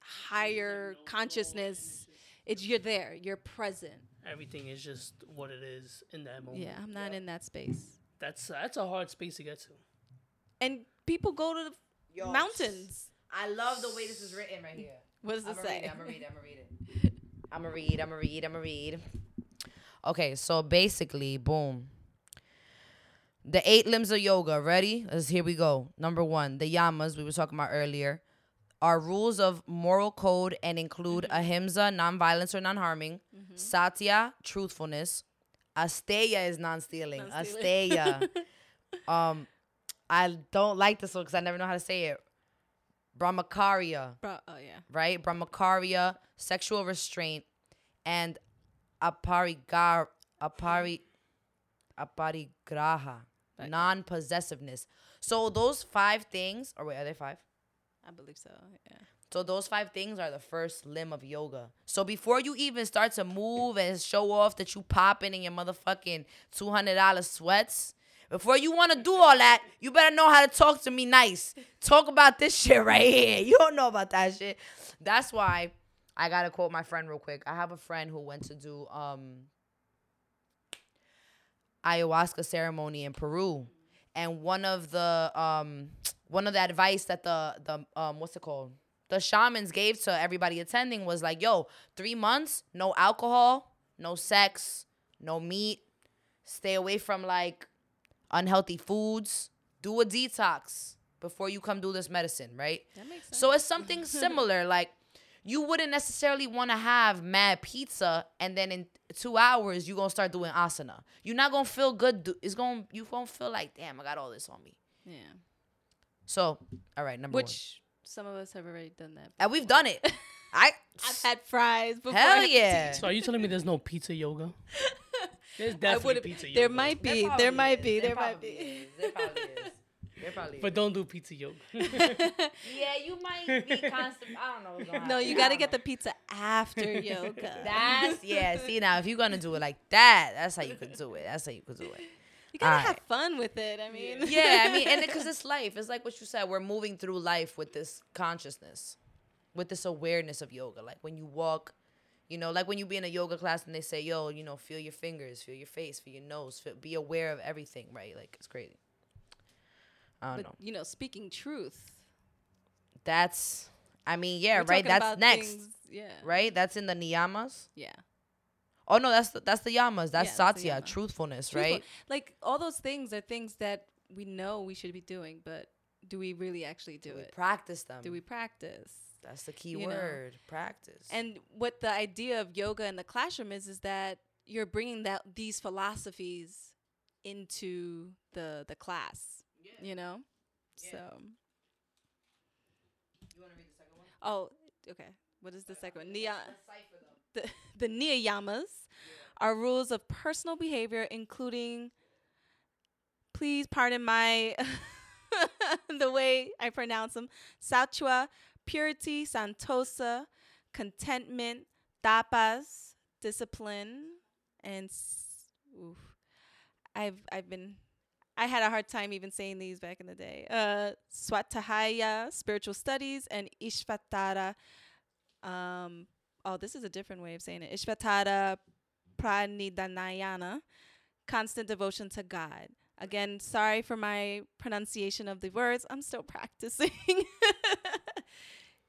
higher consciousness. It's you're there, you're present. Everything is just what it is in that moment. Yeah, I'm not in that space. That's that's a hard space to get to. And people go to the Yo, mountains. I love the way this is written right here. What does it say? I'm gonna read it. I'm gonna read it. I'm gonna read. I'm gonna read. I'm gonna read. Okay, so basically, boom. The eight limbs of yoga. Ready? Let's here we go. Number one, the yamas we were talking about earlier are rules of moral code and include ahimsa, nonviolence or non-harming, satya, truthfulness, asteya is non-stealing, Non-stealing. asteya. um, I don't like this one because I never know how to say it. Brahmakarya Bro, oh yeah. right? Brahmakarya, sexual restraint, and aparigar, apari, aparigraha, Right. non-possessiveness. So those five things, or wait, are they five? I believe so. Yeah. So those five things are the first limb of yoga. So before you even start to move and show off that you popping in your motherfucking two hundred dollar sweats, before you want to do all that, you better know how to talk to me nice. Talk about this shit right here. You don't know about that shit. That's why I gotta quote my friend real quick. I have a friend who went to do um ayahuasca ceremony in Peru, and one of the um one of the advice that the the um what's it called the shamans gave to everybody attending was like, yo, three months, no alcohol, no sex, no meat, stay away from like unhealthy foods, do a detox before you come do this medicine, right? That makes sense. So it's something similar. Like you wouldn't necessarily want to have mad pizza and then in two hours you're gonna start doing asana. You're not gonna feel good. It's gonna you gonna feel like damn, I got all this on me. yeah. So all right, number one. Which some of us have already done that. And we've done it. I I've had fries before. I hell yeah. So are you telling me there's no pizza yoga? There's definitely pizza yoga. there might be. There probably might be. There might be. is. There probably is. There probably But is. don't do pizza yoga. Yeah, you might be constant. I don't know what's going on. No, you got to get the pizza after yoga. Uh. That's yeah. See now, if you're gonna do it like that, that's how you could do it. That's how you could do it. you got to have fun with it. I mean, Yeah, I mean, and because it's life. It's like what you said. We're moving through life with this consciousness, with this awareness of yoga. Like when you walk, you know, like when you be in a yoga class and they say, "Yo, you know, feel your fingers, feel your face, feel your nose, feel, be aware of everything." Right? Like it's crazy. I don't but know. you know, speaking truth. That's. I mean, yeah, we're right. That's next, things- yeah. right? That's in the niyamas. Yeah. Oh no, that's the, that's the yamas. That's Yeah, satya, truthfulness, Truthful- right? Like all those things are things that we know we should be doing, but do we really actually do we it? practice them. Do we practice? That's the key you know? word. Practice. And what the idea of yoga in the classroom is is that you're bringing that these philosophies into the the class. You know? So you want to read the second one? Oh, okay. What is the uh, second one? Nia the, the niyamas are rules of personal behavior, including, please pardon my, the way I pronounce them, sattva, purity, santosa, contentment, tapas, discipline, and oof, I've I've been I had a hard time even saying these back in the day. Uh, Swatahaya, spiritual studies, and Ishvatara. Um, oh, this is a different way of saying it. Ishvatara Pranidhanayana, constant devotion to God. Again, sorry for my pronunciation of the words. I'm still practicing.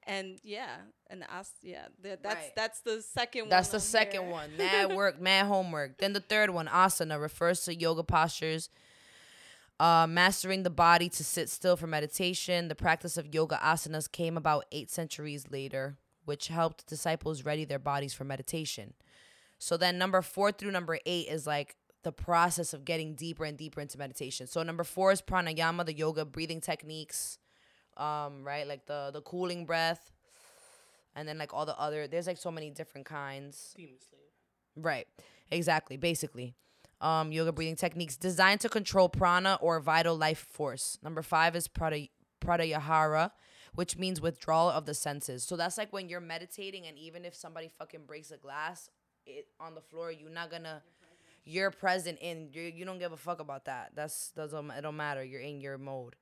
And yeah, and us, yeah, th- that's Right. that's the second one. That's the second here. one. Mad work, mad homework. Then the third one, asana, refers to yoga postures Uh, mastering the body to sit still for meditation. The practice of yoga asanas came about eight centuries later, which helped disciples ready their bodies for meditation. So then number four through number eight is like the process of getting deeper and deeper into meditation. So number four is pranayama, the yoga breathing techniques, um, right? Like the the cooling breath, and then like all the other. There's like so many different kinds. Demon Slayer. Right. Exactly. Basically. Um, yoga breathing techniques designed to control prana or vital life force. Number five is prada, pradayahara, which means withdrawal of the senses. So that's like when you're meditating, and even if somebody fucking breaks a glass it, on the floor, you're not gonna. You're present in. You you don't give a fuck about that. That's doesn't it don't matter. You're in your mode.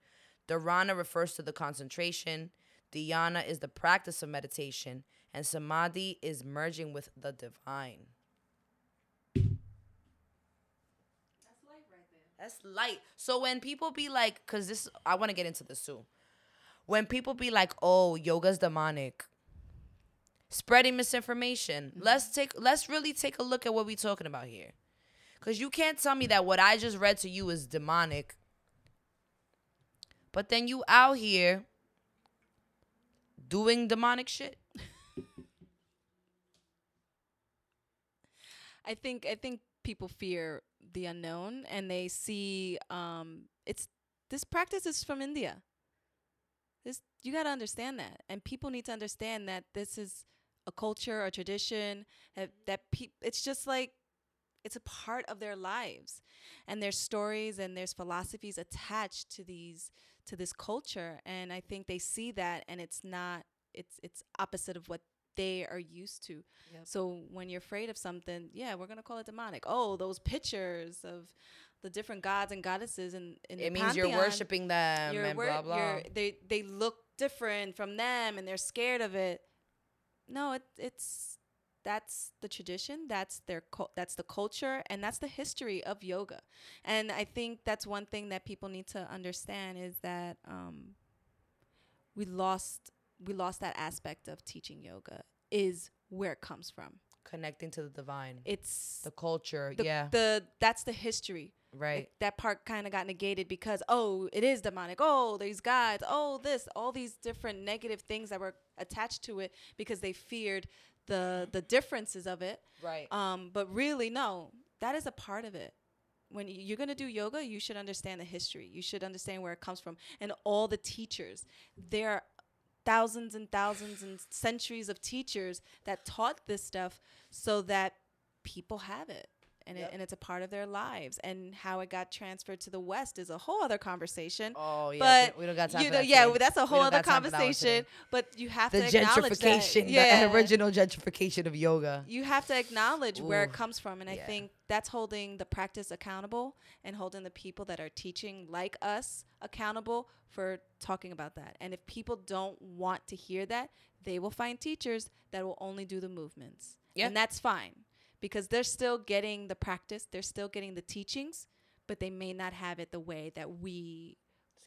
Dharana refers to the concentration. Dhyana is the practice of meditation, and samadhi is merging with the divine. That's light. Right there. That's light. So when people be like, cause this, I want to get into this too. When people be like, "Oh, yoga's demonic," spreading misinformation. Mm-hmm. Let's take, let's really take a look at what we talking about here, cause you can't tell me that what I just read to you is demonic. But then you out here doing demonic shit. I think I think people fear the unknown and they see um it's this practice is from India. This you got to understand that. And people need to understand that this is a culture, a tradition that that pe- it's just like it's a part of their lives. And there's stories and there's philosophies attached to these to this culture and I think they see that and it's not it's it's opposite of what they are used to. So when you're afraid of something, yeah, we're gonna call it demonic. Oh, those pictures of the different gods and goddesses and in the It means you're worshiping them you're and wor- blah blah. they they look different from them and they're scared of it. No, it, it's that's the tradition. That's their that's the culture and that's the history of yoga. And I think that's one thing that people need to understand is that um, we lost we lost that aspect of teaching yoga is where it comes from. Connecting to the divine, It's the culture. the, yeah, the that's the history. right. Like, that part kind of got negated because oh, it is demonic. Oh, these gods. Oh, this. All these different negative things that were attached to it because they feared the the differences of it. right. Um, but really, no, that is a part of it. When you're gonna do yoga, you should understand the history. You should understand where it comes from and all the teachers. There are thousands and thousands and centuries of teachers that taught this stuff so that people have it. And, Yep. it, and it's a part of their lives. And how it got transferred to the West is a whole other conversation. oh yeah, but we don't got time you for know, that. yeah, today. that's a whole other got time for that one conversation. But you have The to acknowledge that. gentrification, Yeah the original gentrification of yoga. you have to acknowledge where it comes from and i think that's holding the practice accountable and holding the people that are teaching like us accountable for talking about that and if people don't want to hear that they will find teachers that will only do the movements Yeah. and that's fine because they're still getting the practice they're still getting the teachings but they may not have it the way that we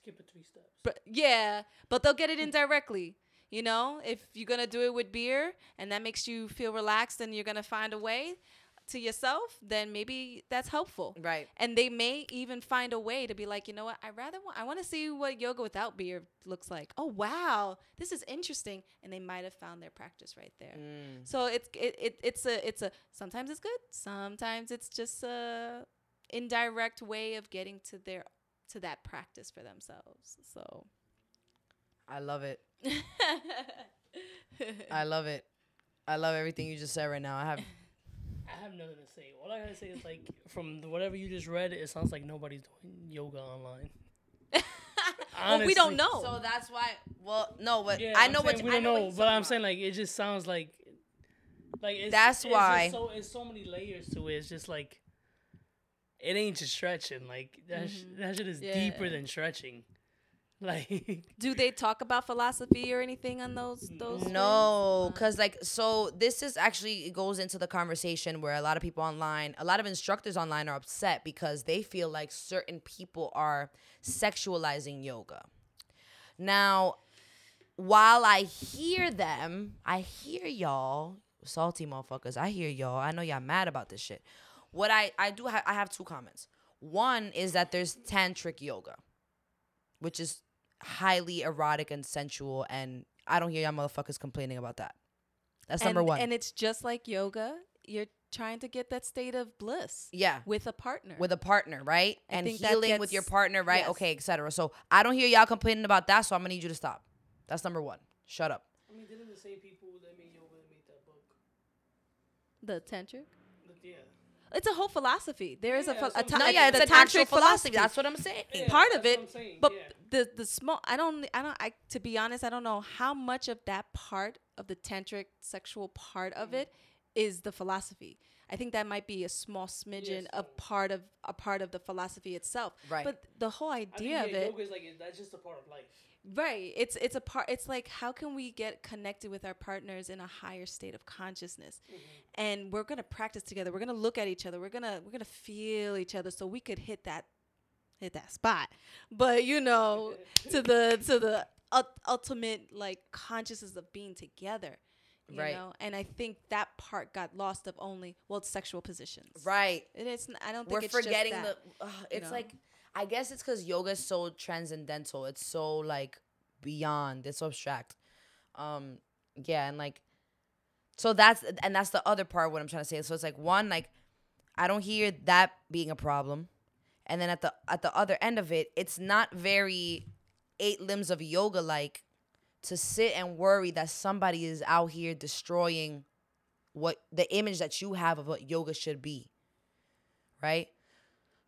Skip it three steps. but yeah, but they'll get it indirectly. You know, if you're gonna do it with beer and that makes you feel relaxed and you're gonna find a way to yourself, then maybe that's helpful. Right. And they may even find a way to be like, you know what, I rather want, I want to see what yoga without beer looks like. Oh wow, this is interesting, and they might have found their practice right there. Mm. So it's it, it it's a it's a sometimes it's good, sometimes it's just a indirect way of getting to their to that practice for themselves. So I love it. I love it. I love everything you just said right now. I have I have nothing to say. All I gotta say is like from the, whatever you just read, it sounds like nobody's doing yoga online. well, we don't know. So that's why. Well, no, but Yeah, I I'm know what saying you- we I don't know. know, but I'm about. saying like it just sounds like like it's, That's it's why. so it's so many layers to it. It's just like it ain't just stretching. Like that sh- mm-hmm. that shit is deeper than stretching. Like Do they talk about philosophy or anything on those those? No, things? because like so this is actually it goes into the conversation where a lot of people online, a lot of instructors online are upset because they feel like certain people are sexualizing yoga. Now, while I hear them, I hear y'all, salty motherfuckers. I hear y'all. I know y'all mad about this shit. What I I do have I have two comments. One is that there's tantric yoga, which is highly erotic and sensual, and I don't hear y'all motherfuckers complaining about that. That's number And- one. And it's just like yoga. You're trying to get that state of bliss yeah. with a partner. With a partner, right? I and think that healing with your partner, right? yes. Okay, etc. So I don't hear y'all complaining about that, so I'm gonna need you to stop. That's number one. Shut up. I mean, didn't the same people that made yoga make that book? the tantric. But yeah. It's a whole philosophy. There is Yeah, a, phi- that's a, what I'm ta- No, saying. yeah, it's the an tantric philosophy. That's what I'm saying. Yeah, part of it, what I'm saying, but yeah. the the small I don't I don't I to be honest I don't know how much of that part of the tantric sexual part of mm. it is the philosophy. I think that might be a small smidgen Yes, of part of a part of the philosophy itself. Right. But the whole I think, idea of yeah, it, yoga is like that's just a part of life. Right? It's it's a part. It's like how can we get connected with our partners in a higher state of consciousness, mm-hmm. and we're gonna practice together. We're gonna look at each other. We're gonna we're gonna feel each other so we could hit that hit that spot. But you know, to the to the ul- ultimate like consciousness of being together. You Right. know, and I think that part got lost of only well, it's sexual positions. Right. It is. I don't think We're it's just forgetting the. ugh, it's know? like, I guess it's because yoga is so transcendental. It's so like beyond. It's so abstract. Um. Yeah, and like, so that's and that's the other part. What I'm trying to say. So it's like one like, I don't hear that being a problem, and then at the at the other end of it, it's not very eight limbs of yoga like to sit and worry that somebody is out here destroying what the image that you have of what yoga should be right?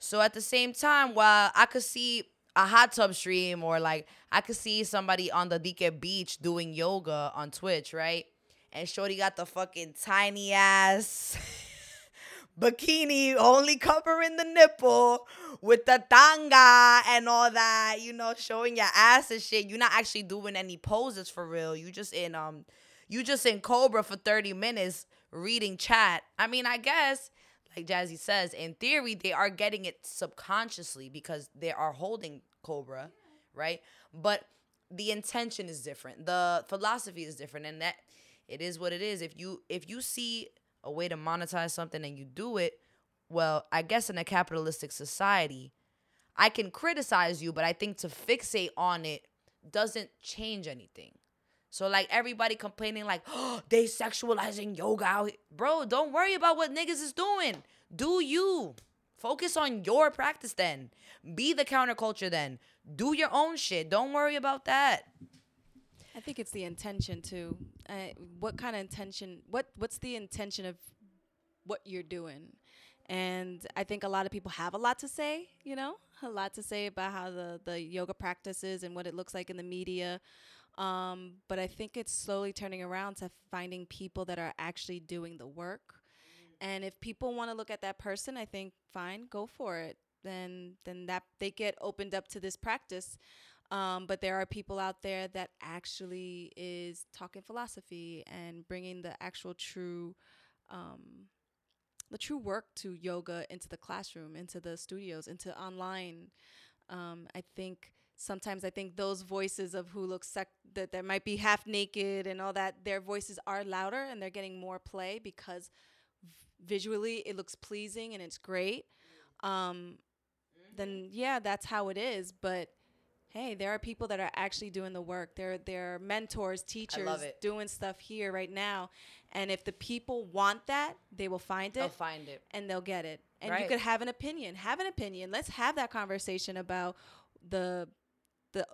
So at the same time, while I could see a hot tub stream or like I could see somebody on the Dike beach doing yoga on Twitch, right? And Shorty got the fucking tiny ass bikini only covering the nipple with the tanga and all that, you know, showing your ass and shit. You're not actually doing any poses for real. You just in um you just in Cobra for 30 minutes reading chat. I mean, I guess like Jazzy says, in theory, they are getting it subconsciously because they are holding Cobra, right? But the intention is different. The philosophy is different, and that it is what it is. If you if you see a way to monetize something and you do it, well, I guess in a capitalistic society, I can criticize you, but I think to fixate on it doesn't change anything. So like everybody complaining like, oh, they sexualizing yoga out. Bro, don't worry about what niggas is doing. Do you. Focus on your practice then. Be the counterculture then. Do your own shit. Don't worry about that. I think it's the intention too. Uh, what kind of intention? What What's the intention of what you're doing? And I think a lot of people have a lot to say. You know, a lot to say about how the the yoga practices and what it looks like in the media. Um, but I think it's slowly turning around to finding people that are actually doing the work. And if people want to look at that person, I think fine, go for it. Then then that they get opened up to this practice. Um, but there are people out there that actually is talking philosophy and bringing the actual true, um, the true work to yoga into the classroom, into the studios, into online. Um, I think sometimes I think those voices of who looks sec- that that might be half naked and all that, their voices are louder and they're getting more play because v- visually it looks pleasing and it's great. Um, then yeah, that's how it is. But hey, there are people that are actually doing the work. They're they're mentors, teachers, doing stuff here right now. And if the people want that, they will find it. They'll find it. and they'll get it. And you Right. could have an opinion. Have an opinion. Let's have that conversation about the the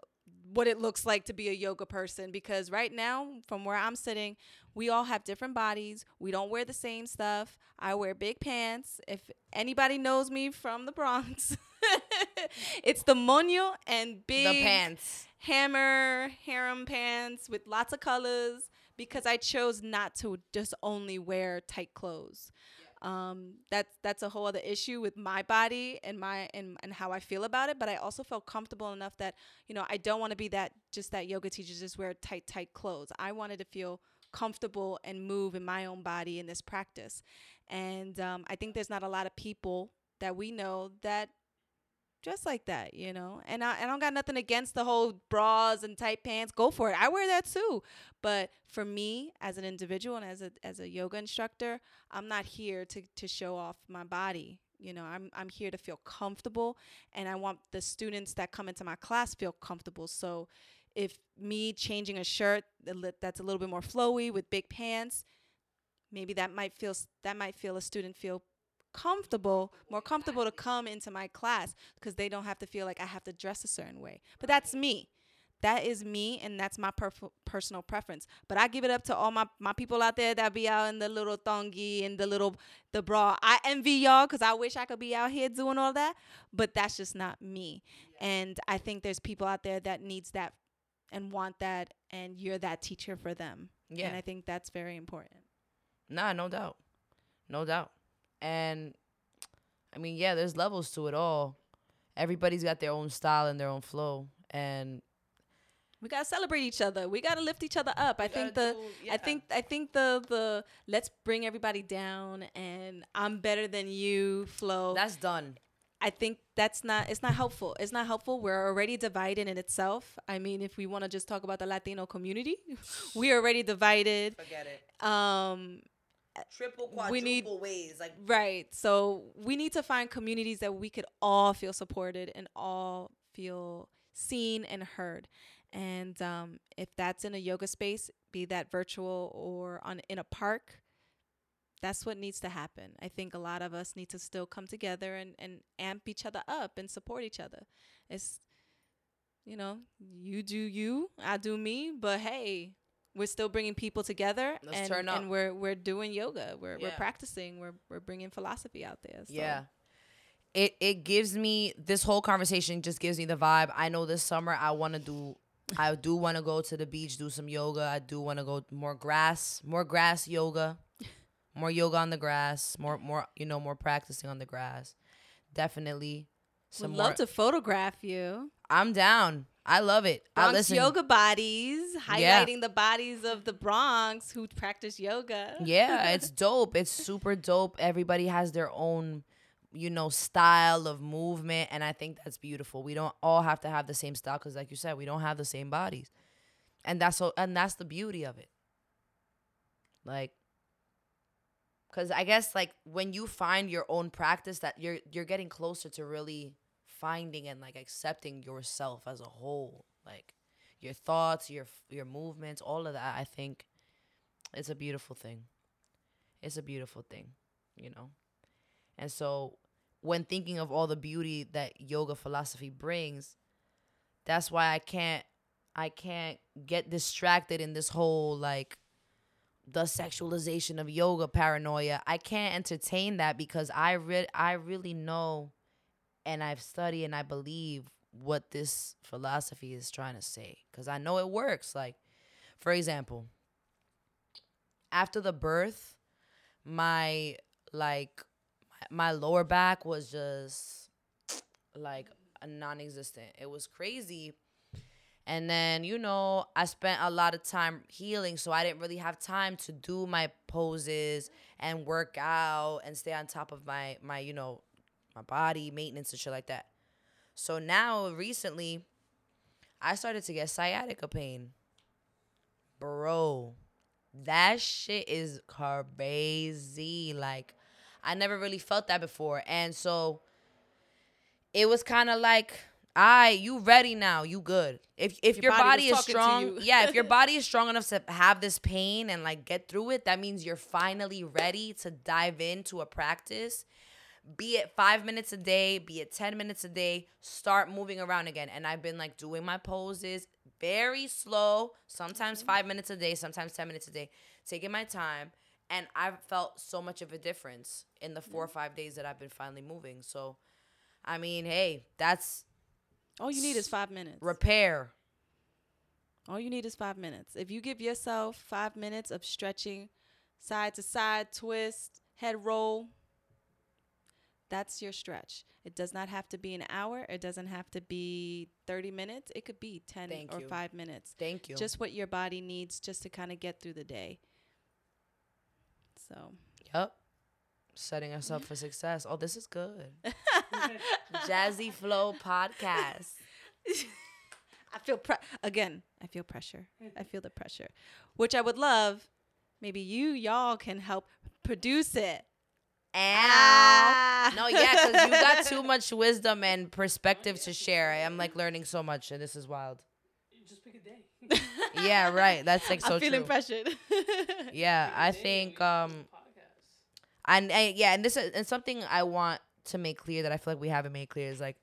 what it looks like to be a yoga person because right now from where I'm sitting, we all have different bodies. We don't wear the same stuff. I wear big pants. If anybody knows me from the Bronx, it's the moño and big The pants. hammer harem pants with lots of colors because I chose not to just only wear tight clothes. Um, that's that's a whole other issue with my body and my and, and how I feel about it. But I also felt comfortable enough that you know I don't want to be that just that yoga teacher just wear tight tight clothes. I wanted to feel comfortable and move in my own body in this practice. And um, I think there's not a lot of people that we know that dress like that, you know. And I, I don't got nothing against the whole bras and tight pants. Go for it. I wear that too. But for me, as an individual and as a as a yoga instructor, I'm not here to to show off my body. You know, I'm I'm here to feel comfortable and I want the students that come into my class feel comfortable. So if me changing a shirt that's a little bit more flowy with big pants, maybe that might feel that might feel a student feel comfortable, more comfortable to come into my class because they don't have to feel like I have to dress a certain way. But that's me. That is me, and that's my perf- personal preference. But I give it up to all my, my people out there that be out in the little thongy and the little the bra. I envy y'all because I wish I could be out here doing all that, but that's just not me. And I think there's people out there that needs that and want that, and you're that teacher for them. Yeah. And I think that's very important. Nah, no doubt. No doubt. And I mean, yeah, there's levels to it all. Everybody's got their own style and their own flow. And We gotta celebrate each other. We gotta lift each other up. I think the do- I think I think the the let's bring everybody down and I'm better than you flow. that's done. I think that's not it's not helpful. It's not helpful. We're already divided in itself. I mean, if we want to just talk about the Latino community, we're already divided. Forget it. Um Triple, We need- ways. Like right. So we need to find communities that we could all feel supported and all feel seen and heard. And um, if that's in a yoga space, be that virtual or on in a park, that's what needs to happen. I think a lot of us need to still come together and, and amp each other up and support each other. It's you know, you do you, I do me, but hey, we're still bringing people together Let's and, and we're we're doing yoga. We're we're practicing. We're we're bringing philosophy out there. So. Yeah. It it gives me this whole conversation just gives me the vibe. I know this summer I want to do I do want to go to the beach, do some yoga. I do want to go more grass, more grass yoga. More yoga on the grass, more more you know, more practicing on the grass. Definitely some Would more love to photograph you. I'm down. I love it. I Bronx listen. yoga bodies, Yeah. highlighting the bodies of the Bronx who practice yoga. Yeah, it's dope. It's super dope. Everybody has their own, you know, style of movement, and I think that's beautiful. We don't all have to have the same style because, like you said, we don't have the same bodies, and that's so, and that's the beauty of it. Like, because I guess like when you find your own practice, that you're you're getting closer to really finding and like accepting yourself as a whole, like your thoughts, your your movements, all of that. I think it's a beautiful thing. It's a beautiful thing, you know. And so when thinking of all the beauty that yoga philosophy brings, that's why I can't I can't get distracted in this whole like the sexualization of yoga paranoia. I can't entertain that because I re- I really know and I've studied and I believe what this philosophy is trying to say cuz I know it works like for example, after the birth, my like my lower back was just like non-existent. It was crazy. And then, you know, I spent a lot of time healing, so I didn't really have time to do my poses and work out and stay on top of my my, you know, my body maintenance and shit like that. So now recently I started to get sciatica pain. Bro, that shit is crazy. Like, I never really felt that before. And so it was kind of like, I you ready now, you good. If if your, Your body body, is strong, yeah, if your body is strong enough to have this pain and like get through it, that means you're finally ready to dive into a practice. Be it five minutes a day, be it 10 minutes a day, start moving around again. And I've been like doing my poses very slow, sometimes mm-hmm. five minutes a day, sometimes 10 minutes a day, taking my time. And I've felt so much of a difference in the four or mm-hmm. five days that I've been finally moving. So, I mean, hey, that's All you need is five minutes. repair. All you need is five minutes. If you give yourself five minutes of stretching, side to side, twist, head roll, that's your stretch. It does not have to be an hour. It doesn't have to be 30 minutes. It could be 10 Thank or you. five minutes. Thank you. Just what your body needs just to kind of get through the day. So, Yep. Setting us up for success. Oh, this is good. Jazzy Flow podcast. I feel pre- again. I feel pressure. I feel the pressure, which I would love. Maybe you y'all can help produce it Ah. No, yeah, because you got too much wisdom and perspective to share. I'm like learning so much, and this is wild. Just pick a day. Yeah, right. That's like so I'm feeling true. pressured. Yeah, I think um and, and yeah, and this is and something I want to make clear that I feel like we haven't made clear is like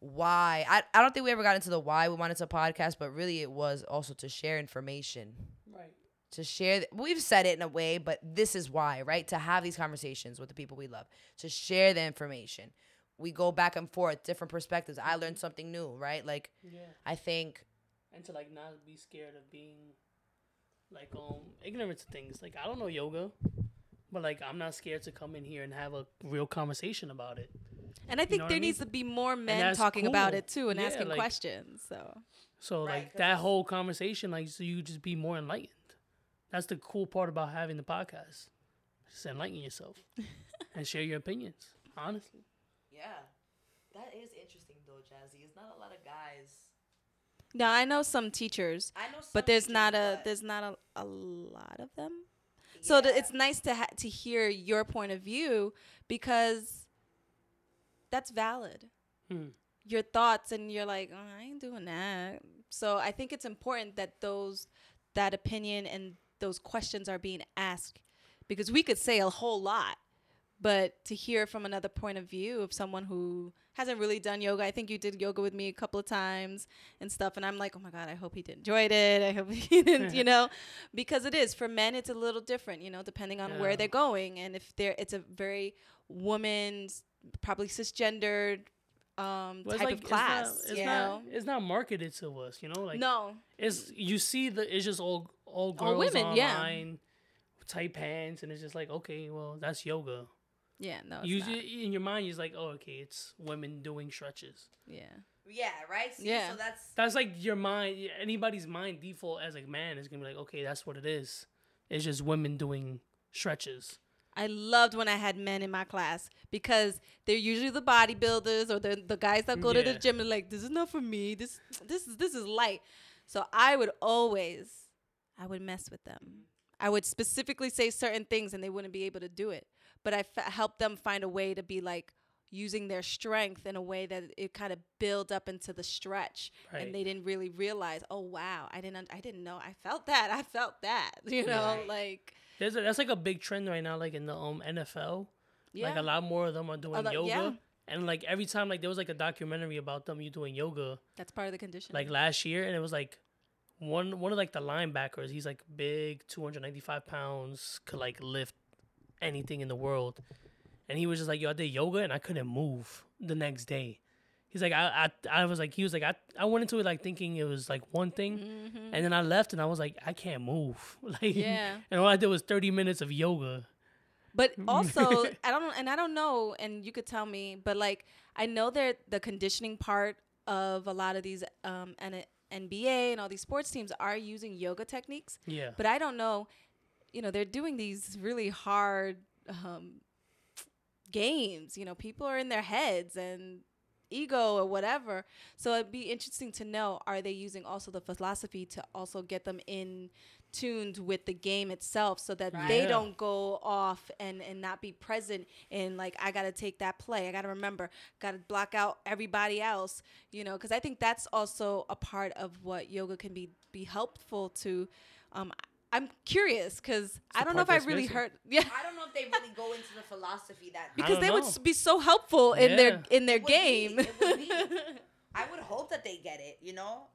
why I, I don't think we ever got into the why we wanted to podcast, but really it was also to share information. Right. To share th- we've said it in a way, but this is why, right? To have these conversations with the people we love, to share the information. We go back and forth, different perspectives. I learned something new, right? Like Yeah. I think And to like not be scared of being like um ignorant to things. Like I don't know yoga. But like I'm not scared to come in here and have a real conversation about it. and I think know there I mean? needs to be more men that's talking about it too and Yeah, asking like- questions. So So Right, like 'cause that whole conversation, like so you just be more enlightened. That's the cool part about having the podcast. Just enlighten yourself and share your opinions. Honestly. Yeah. That is interesting though, Jazzy. It's not a lot of guys. now I know some teachers, I know but there's not a there's not a, a lot of them. So th- it's nice to ha- to hear your point of view because that's valid. Hmm. Your thoughts and you're like, oh, I ain't doing that. So I think it's important that those that opinion and those questions are being asked because we could say a whole lot, but to hear from another point of view of someone who hasn't really done yoga. I think you did yoga with me a couple of times and stuff and I'm like, "Oh my god, I hope he did enjoyed it. I hope he didn't, you know, because it is for men it's a little different, you know, depending on where they're going and if they're it's a very woman's probably cisgendered um But type of class, It's not, it's you not, know. it's not marketed to us, you know? Like no. it's you see the it's just all all girls All women, yeah. online, tight pants, and it's just like okay, well that's yoga. Yeah, no. It's You not. in your mind, you're like, oh okay, it's women doing stretches. yeah. Yeah, right? See, Yeah. So that's That's like your mind. Anybody's mind default as a man is gonna be like, okay, that's what it is. It's just women doing stretches. I loved when I had men in my class because they're usually the bodybuilders or the the guys that go to the gym and like this is not for me. This this is this is light. So I would always I would mess with them. I would specifically say certain things and they wouldn't be able to do it. But I f- helped them find a way to be like using their strength in a way that it kind of build up into the stretch Right. and they didn't really realize oh wow i didn't un- i didn't know i felt that i felt that you know Right. like There's a, that's like a big trend right now, like in the um NFL. yeah Like a lot more of them are doing lot- yoga. yeah. And like every time, like there was like a documentary about them you doing yoga, that's part of the condition like last year, and it was like one one of like the linebackers. He's like big, two hundred ninety five pounds, could like lift anything in the world, and he was just like, "Yo, I did yoga and I couldn't move the next day." He's like, I, I, I was like, he was like, I, I went into it like thinking it was like one thing, and then I left and I was like, I can't move, like, Mm-hmm. Yeah. and all I did was thirty minutes of yoga. But also, I don't, and I don't know, and you could tell me, but like, I know that the conditioning part of a lot of these um, and NBA and all these sports teams are using yoga techniques, Yeah, but I don't know, you know, they're doing these really hard um, games. You know, people are in their heads and ego or whatever. So it'd be interesting to know: are they using also the philosophy to also get them in tuned with the game itself, so that Right. they Yeah. don't go off and and not be present in like I gotta take that play. I gotta remember. Gotta block out everybody else. You know, because I think that's also a part of what yoga can be be helpful to. Um, I'm curious because I don't know if I really missing. heard. Yeah. I don't know if they really go into the philosophy that because they would know. s- be so helpful in their in their It would be, game. it would be. I would hope that they get it, you know,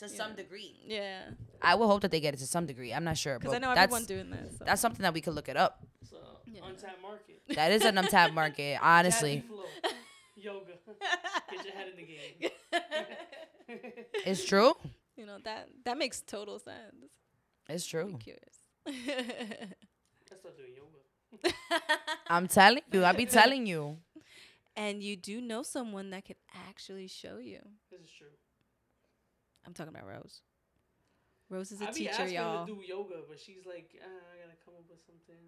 to some degree. yeah, I would hope that they get it to some degree. I'm not sure, because I know that's everyone doing that. So. that's something that we could look it up. it's a Yeah. untapped market. That is an untapped market, honestly. Flow, yoga, get your head in the game. It's true. you know that that makes total sense. It's I'm true. curious. I start doing yoga. I'm telling you. I be telling you. and you do know someone that could actually show you. This is true. I'm talking about Rose. Rose is a I be teacher, asking y'all. her to do yoga, but she's like, uh, I gotta come up with something.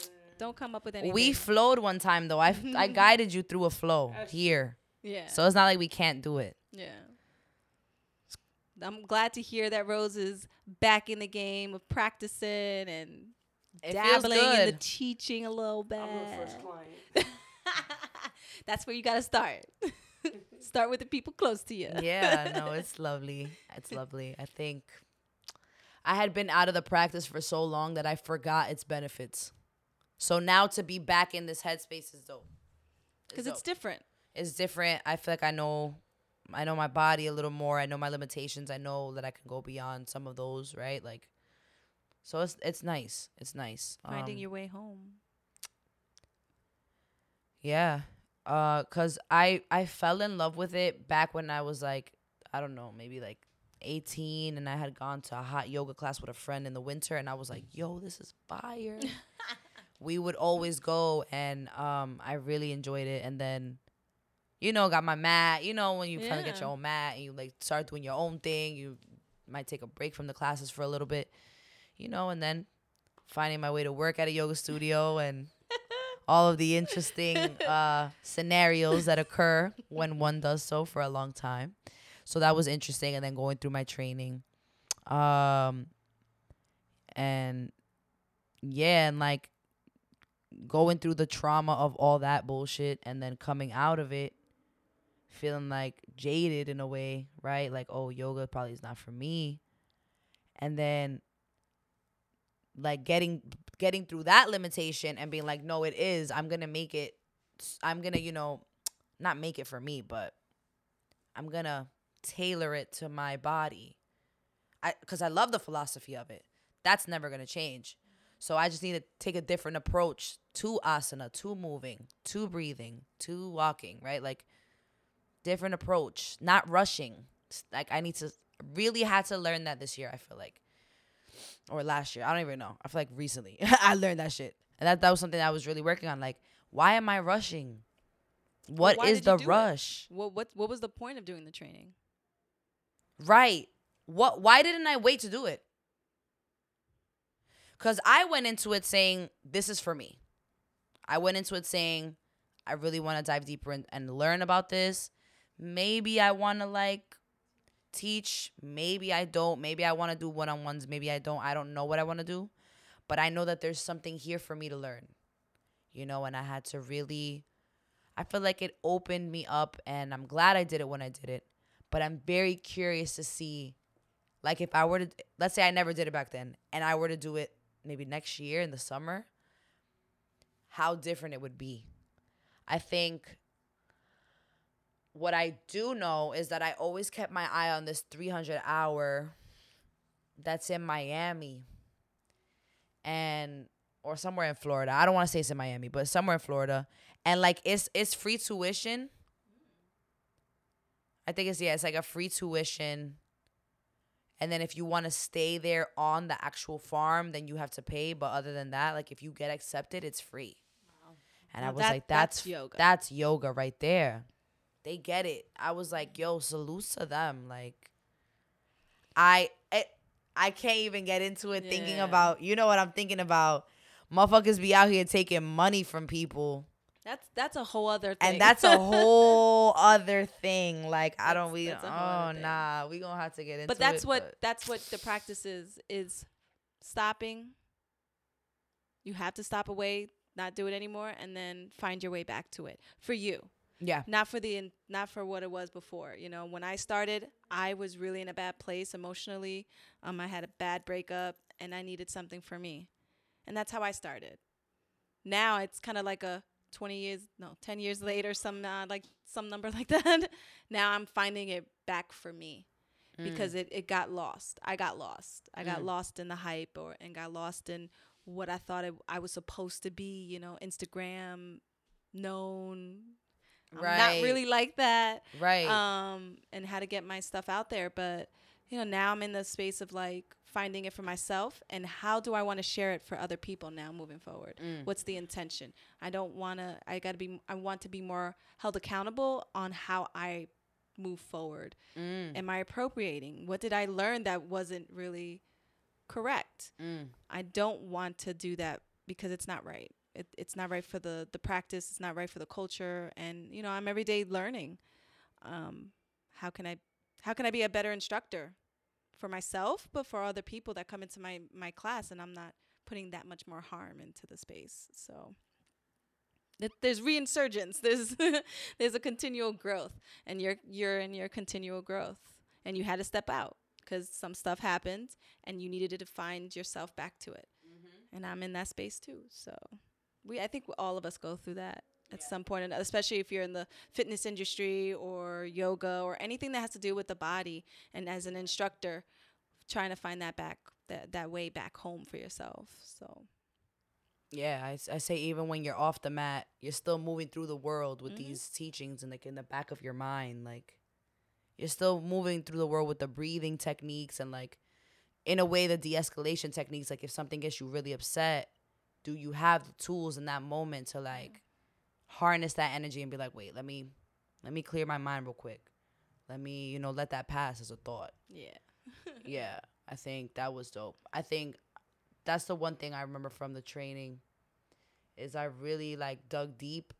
Uh, Don't come up with anything. We flowed one time though. I I guided you through a flow That's- here, yeah. so it's not like we can't do it. Yeah. I'm glad to hear that Rose is back in the game of practicing and It dabbling in the teaching a little bit. I'm first client. That's where you got to start. start with the people close to you. yeah, no, it's lovely. It's lovely. I think I had been out of the practice for so long that I forgot its benefits. So now to be back in this headspace is dope. Because it's dope. different. it's different. I feel like I know I know my body a little more. I know my limitations. I know that I can go beyond some of those, right? Like so it's it's nice. It's nice. Finding Um, your way home. Yeah. Uh cuz I I fell in love with it back when I was like I don't know, maybe like 18 and I had gone to a hot yoga class with a friend in the winter and I was like, "Yo, this is fire." we would always go and um I really enjoyed it and then you know, got my mat. You know, when you kind of get your own mat and you like start doing your own thing, you might take a break from the classes for a little bit, you know, and then finding my way to work at a yoga studio and all of the interesting uh, scenarios that occur when one does so for a long time. So that was interesting, and then going through my training, um, and yeah, and like going through the trauma of all that bullshit, and then coming out of it, feeling like jaded in a way, right? Like, oh, yoga probably is not for me, and then like getting getting through that limitation and being like no it is. I'm gonna make it i'm gonna you know not make it for me but i'm gonna tailor it to my body. I because i love the philosophy of it. That's never gonna change. So i just need to take a different approach to asana to moving to breathing to walking right? Like different approach not rushing like i need to really had to learn that this year i feel like or last year. I don't even know. I feel like recently I learned that shit. And that, that was something I was really working on. Like, why am I rushing? What why is the it? rush? What what what was the point of doing the training? Right. What why didn't I wait to do it? Cuz I went into it saying this is for me. I went into it saying I really want to dive deeper and, and learn about this. Maybe I want to like teach, maybe I don't. Maybe I want to do one-on-ones, maybe I don't. I don't know what I want to do, but I know that there's something here for me to learn. You know, and I had to really I feel like it opened me up and I'm glad I did it when I did it but I'm very curious to see, like, if I were to, let's say I never did it back then, and I were to do it maybe next year in the summer, how different it would be. I think what I do know is that I always kept my eye on this 300 hour that's in Miami and or somewhere in Florida. I don't want to say it's in Miami, but somewhere in Florida. And like it's it's free tuition. I think it's yeah, it's like a free tuition. And then if you want to stay there on the actual farm, then you have to pay. But other than that, like if you get accepted, it's free. And I was that- like, that's, that's yoga. That's yoga right there. They get it. I was like, yo, salute to them. Like, I it, I can't even get into it thinking about. You know what I'm thinking about? Motherfuckers be out here taking money from people That's that's a whole other thing. and that's a whole other thing. Like I don't That's- we that's oh nah, we gonna have to get into but that's it, what but- that's what the practice is is stopping. You have to stop away, not do it anymore, and then find your way back to it for you. Yeah. Not for the not for what it was before you know when i started i was really in a bad place emotionally. Um i had a bad breakup and i needed something for me. And that's how i started. Now it's kind of like a 20 years no 10 years later some uh, like some number like that. Now i'm finding it back for me because it, it got lost. I got lost. I got Mm. lost in the hype or and got lost in what i thought it, i was supposed to be you know instagram known I'm not really like that. right Um, and how to get my stuff out there. But, you know, now I'm in the space of like finding it for myself and how do I want to share it for other people now moving forward? Mm. What's the intention? I don't want to, I got to be, I want to be more held accountable on how I move forward. Mm, Am I appropriating? What did I learn that wasn't really correct? mm. I don't want to do that because it's not right. It, it's not right for the the practice. It's not right for the culture. And you know, I'm every day learning. Um, how can I how can I be a better instructor for myself, but for other people that come into my my class, and I'm not putting that much more harm into the space. So th- there's reinsurgence. There's there's a continual growth, and you're you're in your continual growth, and you had to step out because some stuff happened, and you needed to find yourself back to it. And I'm in that space too. So we I think all of us go through that at some point, and especially if you're in the fitness industry or yoga or anything that has to do with the body, and as an instructor, trying to find that back that that way back home for yourself. So Yeah, I, s- I say even when you're off the mat, you're still moving through the world with Mhm. these teachings and like in the back of your mind. Like you're still moving through the world with the breathing techniques and like in a way the de-escalation techniques. Like if something gets you really upset, do you have the tools in that moment to like harness that energy and be like, wait, let me let me clear my mind real quick. Let me, you know, let that pass as a thought yeah, yeah, I think that was dope. I think that's the one thing I remember from the training is I really like dug deep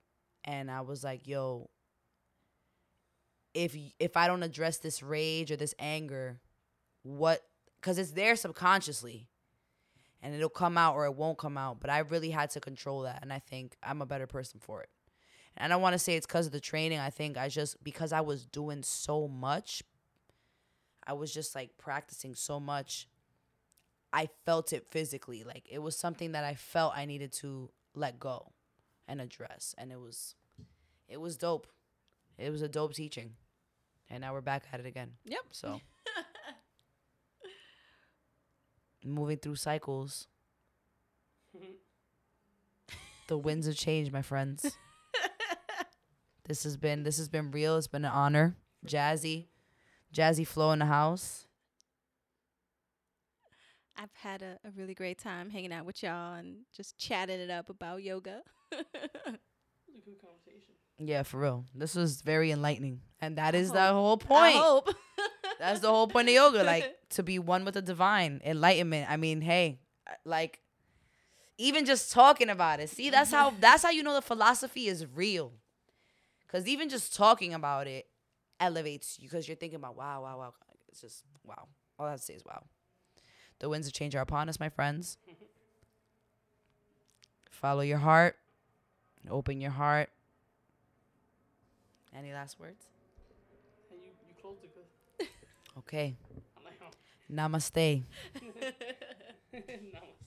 and I was like, yo, if if I don't address this rage or this anger, what cuz it's there subconsciously and it'll come out or it won't come out, but I really had to control that and I think I'm a better person for it. And I don't want to say it's cuz of the training. I think I just because I was doing so much I was just like practicing so much. I felt it physically. Like it was something that I felt I needed to let go and address. And it was it was dope. It was a dope teaching. And now we're back at it again. Yep. So moving through cycles. the winds of change, my friends. this has been this has been real. It's been an honor. Jazzy. Jazzy Flow in the house. I've had a, a really great time hanging out with y'all and just chatting it up about yoga. A good conversation. Yeah, for real. This was very enlightening. And that I is the hope- whole I point. That's the whole point of yoga, like to be one with the divine, enlightenment. I mean, hey, uh, like even just talking about it. See, that's how that's how you know the philosophy is real. Cuz even just talking about it elevates you cuz you're thinking about wow, wow, wow. It's just wow. All I have to say is wow. The winds of change are upon us, my friends. Follow your heart. Open your heart. Any last words? And you, you closed it good. Okay. Namaste. Namaste.